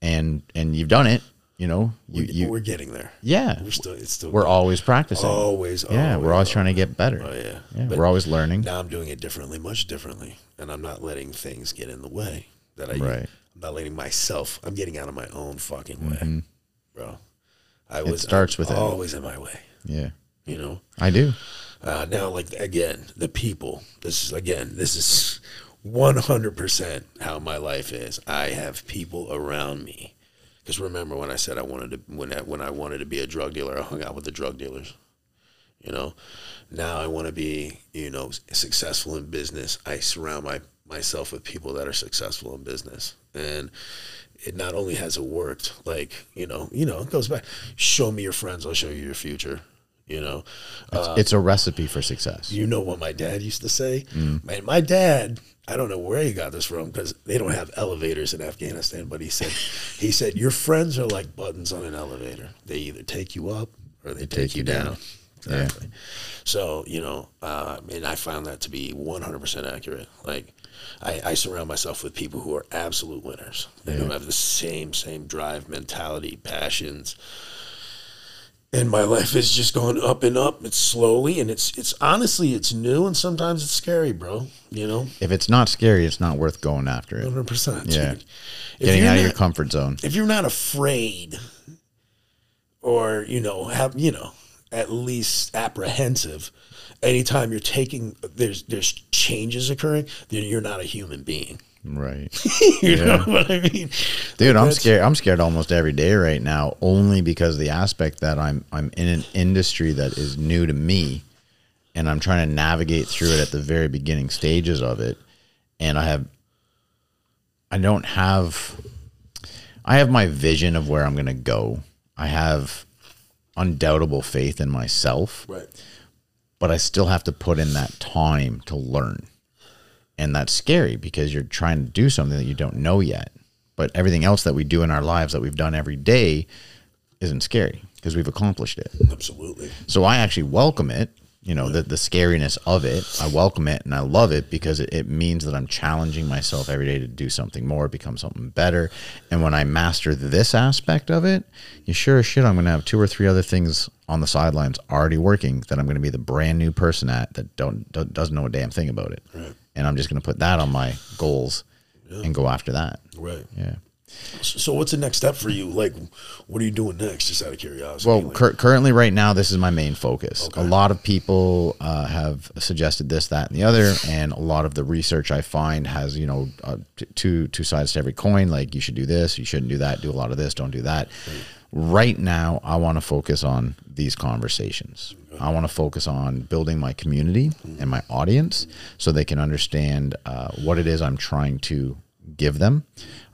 D: And and you've done it, you know. You you
E: we're getting there.
D: yeah.
E: We're still. It's still.
D: We're always practicing.
E: always.
D: Yeah, we're always trying to get better.
E: Oh yeah.
D: Yeah,
E: But
D: we're always learning.
E: Now I'm doing it differently, much differently, and I'm not letting things get in the way. That I.
D: Right. Mm-hmm.
E: I'm not letting myself. I'm getting out of my own fucking way, bro. I was
D: starts
E: I'm
D: with it.
E: always in my way.
D: Yeah,
E: You know.
D: I do.
E: Uh, now, like again, the people. This is again. This is one hundred percent how my life is. I have people around me. Because remember when I said I wanted to when I, when I wanted to be a drug dealer, I hung out with the drug dealers. You know, now I want to be you know successful in business. I surround my myself with people that are successful in business, and it not only has it worked, like you know, you know, it goes back. Show me your friends, I'll show you your future. You know, uh,
D: it's a recipe for success.
E: you know what my dad used to say? Man, my dad, I don't know where he got this from because they don't have elevators in Afghanistan, but he said, he said, your friends are like buttons on an elevator. They either take you up or they, take, you down.
D: Yeah.
E: Exactly. So, you know, uh, and I found that to be 100% accurate. Like, I, I surround myself with people who are absolute winners and who have the same, same drive, mentality, passions, and my life is just going up and up. It's slowly, and it's it's honestly it's new, and sometimes it's scary, bro. You know,
D: If it's not scary, it's not worth going after it.
E: hundred percent.
D: Yeah.
E: If
D: Getting out of your
E: not-
D: comfort zone.
E: if you're not afraid or you know have you know at least apprehensive anytime you're taking there's there's changes occurring then you're not a human being
D: Right.
E: you know what i mean
D: Dude, I'm scared. I'm scared almost every day right now, only because the aspect that I'm I'm in an industry that is new to me, and I'm trying to navigate through it at the very beginning stages of it, and I have, I don't have, I have my vision of where I'm gonna go. I have undoubtable faith in myself,
E: right
D: but I still have to put in that time to learn. And that's scary because you're trying to do something that you don't know yet. But everything else that we do in our lives that we've done every day isn't scary because we've accomplished it.
E: absolutely
D: So I actually welcome it, you know, the, the scariness of it. I welcome it and I love it because it, it means that I'm challenging myself every day to do something more, become something better. And when I master this aspect of it, you sure as shit, I'm going to have two or three other things on the sidelines already working that I'm going to be the brand new person at that don't, do- doesn't know a damn thing about it. And I'm just going to put that on my goals and go after that.
E: right
D: Yeah.
E: so, what's the next step for you like what are you doing next just out of curiosity
D: Well,
E: Like,
D: cur- currently, right now, this is my main focus. A lot of people uh, have suggested this, that, and the other, and a lot of the research I find has, you know, uh, t- two two sides to every coin. Like you should do this, you shouldn't do that. Do a lot of this, don't do that. Right now, I want to focus on these conversations. I want to focus on building my community and my audience so they can understand uh, what it is I'm trying to give them.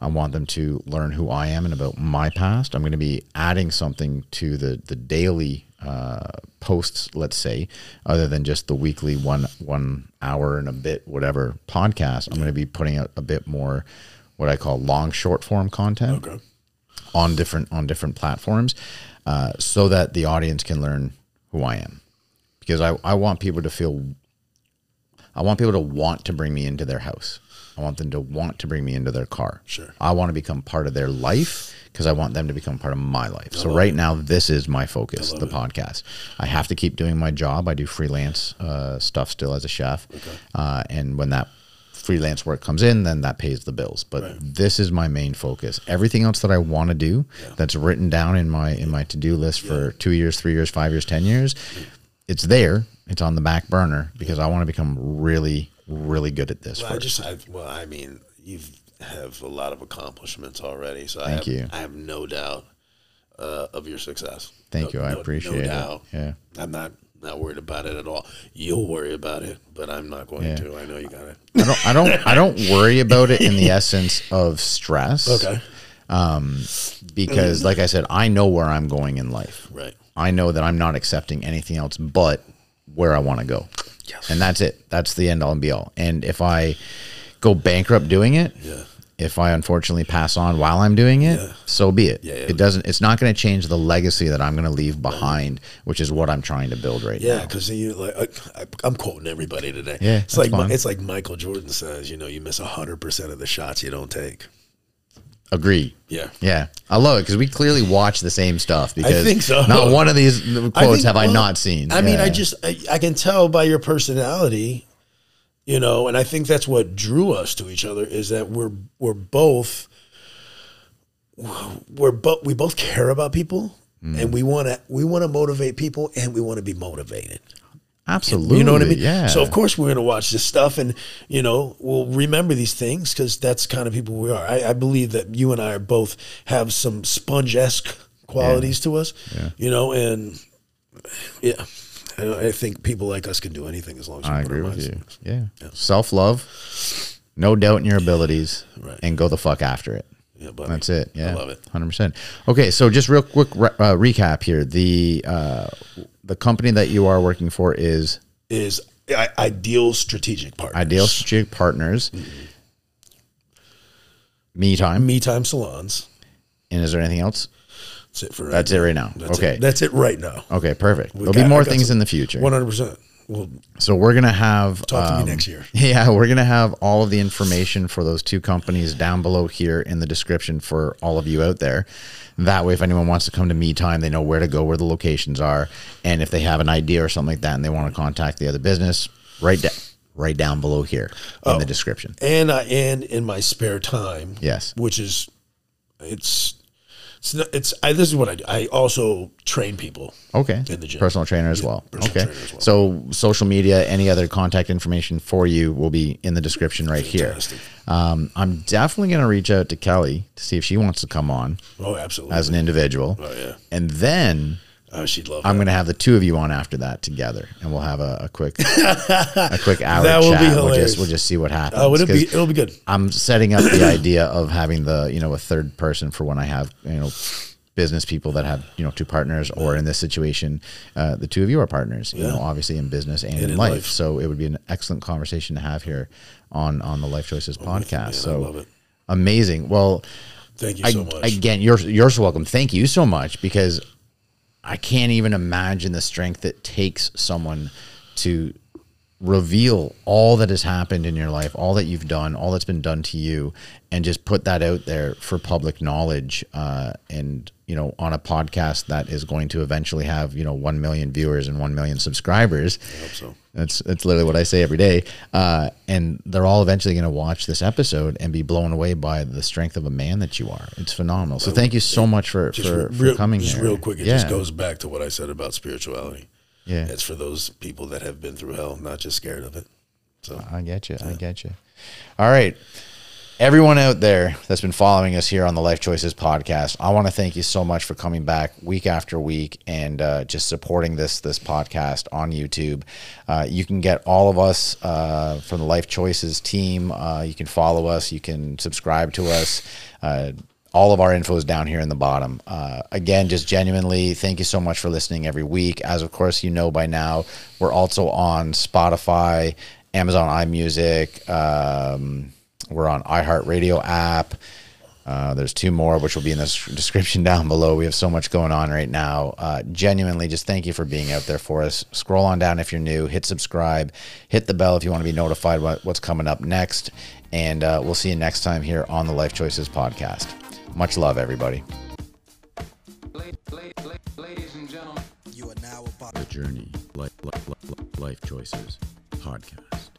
D: I want them to learn who I am and about my past. I'm going to be adding something to the the daily uh, posts, let's say, other than just the weekly one one hour and a bit whatever podcast. I'm going to be putting out a bit more what I call long short form content
E: okay
D: on different on different platforms, uh, so that the audience can learn who I am. Because I, I want people to feel I want people to want to bring me into their house. I want them to want to bring me into their car.
E: Sure.
D: I want to become part of their life because I want them to become part of my life. So right now, this is my focus, the podcast. I have to keep doing my job. I do freelance uh, stuff still as a chef, uh, and when that freelance work comes in, then that pays the bills. But this is my main focus. Everything else that I want to do, that's written down in my in my to do list for two years, three years, five years, ten years, it's there. It's on the back burner because I want to become really, really good at this.
E: Well, I just, I, well, I mean, you have a lot of accomplishments already, so I have,
D: you.
E: I have no doubt uh, of your success.
D: Thank
E: No-
D: you. I
E: no-
D: appreciate
E: no
D: it. Yeah.
E: I'm not not worried about it at all. You'll worry about it, but I'm not going
D: Yeah.
E: to. I know you got it.
D: I don't I don't I don't worry about it in the essence of stress.
E: Okay, um,
D: Because like I said, I know where I'm going in life.
E: right.
D: I know that I'm not accepting anything else but where I want to go.
E: Yes.
D: And that's it. That's the end all and be all. And if I go bankrupt doing it,
E: Yeah.
D: If I unfortunately pass on while I'm doing it,
E: Yeah.
D: so be it.
E: Yeah, yeah.
D: It doesn't it's not going to change the legacy that I'm going to leave behind, which is what I'm trying to build right now.
E: Yeah, because you like I, I, I'm quoting everybody today.
D: Yeah,
E: it's like
D: fine.
E: it's like Michael Jordan says. You know, you miss hundred percent of the shots you don't take.
D: Agree.
E: Yeah.
D: Yeah, I love it because we clearly watch the same stuff. Because I
E: think so.
D: Not one of these quotes
E: I think-
D: have I not seen.
E: I mean, I just I, I can tell by your personality, you know, and I think that's what drew us to each other is that we're we're both we're both we both care about people
D: Mm.
E: and we want to we want to motivate people and we want to be motivated.
D: absolutely.
E: You know what I mean?
D: Yeah.
E: So of course we're going to watch this stuff, and you know we'll remember these things because that's kind of people we are. I, I believe that you and I are both have some sponge esque qualities to us. yeah. You know, and yeah, I, I think people like us can do anything as long as we
D: I
E: put
D: agree
E: our
D: with
E: minds
D: you.
E: it.
D: Yeah. Self love, no doubt in your abilities,
E: Right.
D: and go the fuck after it.
E: Yeah, buddy.
D: That's it. Yeah,
E: I love it.
D: Hundred percent. Okay, so just real quick re- uh, recap here. The uh, the company that you are working for is
E: Is I, ideal strategic partners.
D: Ideal Strategic Partners. Me time.
E: Me time salons.
D: And is there anything else?
E: That's it for right
D: That's it
E: now.
D: right now.
E: That's
D: okay.
E: it. That's it right now.
D: okay. Perfect. There'll
E: got-
D: be
E: I
D: more
E: got
D: things
E: some-
D: in the future.
E: One hundred percent. Well,
D: So we're gonna have
E: Talk to me
D: um,
E: next year.
D: Yeah, we're gonna have all of the information for those two companies down below here in the description for all of you out there. That way, if anyone wants to come to me time, they know where to go, where the locations are, and if they have an idea or something like that, and they want to contact the other business, right down, right down below here in
E: Oh.
D: the description.
E: and I and in my spare time,
D: Yes.
E: which is it's it's not, it's I, this is what I do. I also train people.
D: Okay.
E: In the gym.
D: Personal trainer as
E: Yeah,
D: well.
E: personal
D: okay.
E: trainer as well.
D: So social media, any other contact information for you will be in the description right
E: Fantastic.
D: here. Um, I'm definitely going to reach out to Kelly to see if she wants to come on
E: Oh, absolutely.
D: as an individual.
E: oh yeah.
D: And then
E: Oh, she'd love.
D: I'm going to have the two of you on after that together, and we'll have a, a quick, a quick hour
E: That will be
D: chat. We'll just, we'll just see what happens.
E: Oh, it'll be it'll be good.
D: I'm setting up the idea of having the you know a third person for when I have you know business people that have you know two partners, or in this situation, uh, the two of you are partners. You know, obviously in business and, in,
E: in
D: life.
E: life.
D: So it would be an excellent conversation to have here on on the Lyfe Choyces podcast.
E: man, I
D: so
E: love it.
D: amazing. Well.
E: Thank you
D: I,
E: so much.
D: Again, you're you're so welcome. Thank you so much because I can't even imagine the strength it takes someone to reveal all that has happened in your life, all that you've done, all that's been done to you, and just put that out there for public knowledge. Uh, and you know, on a podcast that is going to eventually have you know one million viewers and one million subscribers.
E: I hope so.
D: That's that's literally what I say every day. Uh, and they're all eventually going to watch this episode and be blown away by the strength of a man that you are. It's phenomenal. So thank you so much for for,
E: real,
D: for coming
E: just
D: here.
E: real quick, it
D: yeah.
E: just goes back to what I said about spirituality.
D: Yeah.
E: It's for those people that have been through hell, not just scared of it. So
D: I get you. I get you. All right. Everyone out there that's been following us here on the Lyfe Choyces podcast, I want to thank you so much for coming back week after week and uh, just supporting this this podcast on YouTube. Uh, you can get all of us uh, from the Lyfe Choyces team. Uh, you can follow us. You can subscribe to us. All of our info is down here in the bottom. Uh, again, just genuinely, thank you so much for listening every week. As of course you know by now, we're also on Spotify, Amazon iMusic. Um, we're on iHeartRadio app. Uh, there's two more, which will be in the description down below. We have so much going on right now. Uh, genuinely, just thank you for being out there for us. Scroll on down if you're new, hit subscribe, hit the bell if you want to be notified what, what's coming up next. And uh, we'll see you next time here on the Lyfe Choyces podcast. Much love, everybody.
A: La- la- la- ladies and gentlemen.
B: You are now about
C: The Journey Life, Life, Life, Lyfe Choyces Podcast.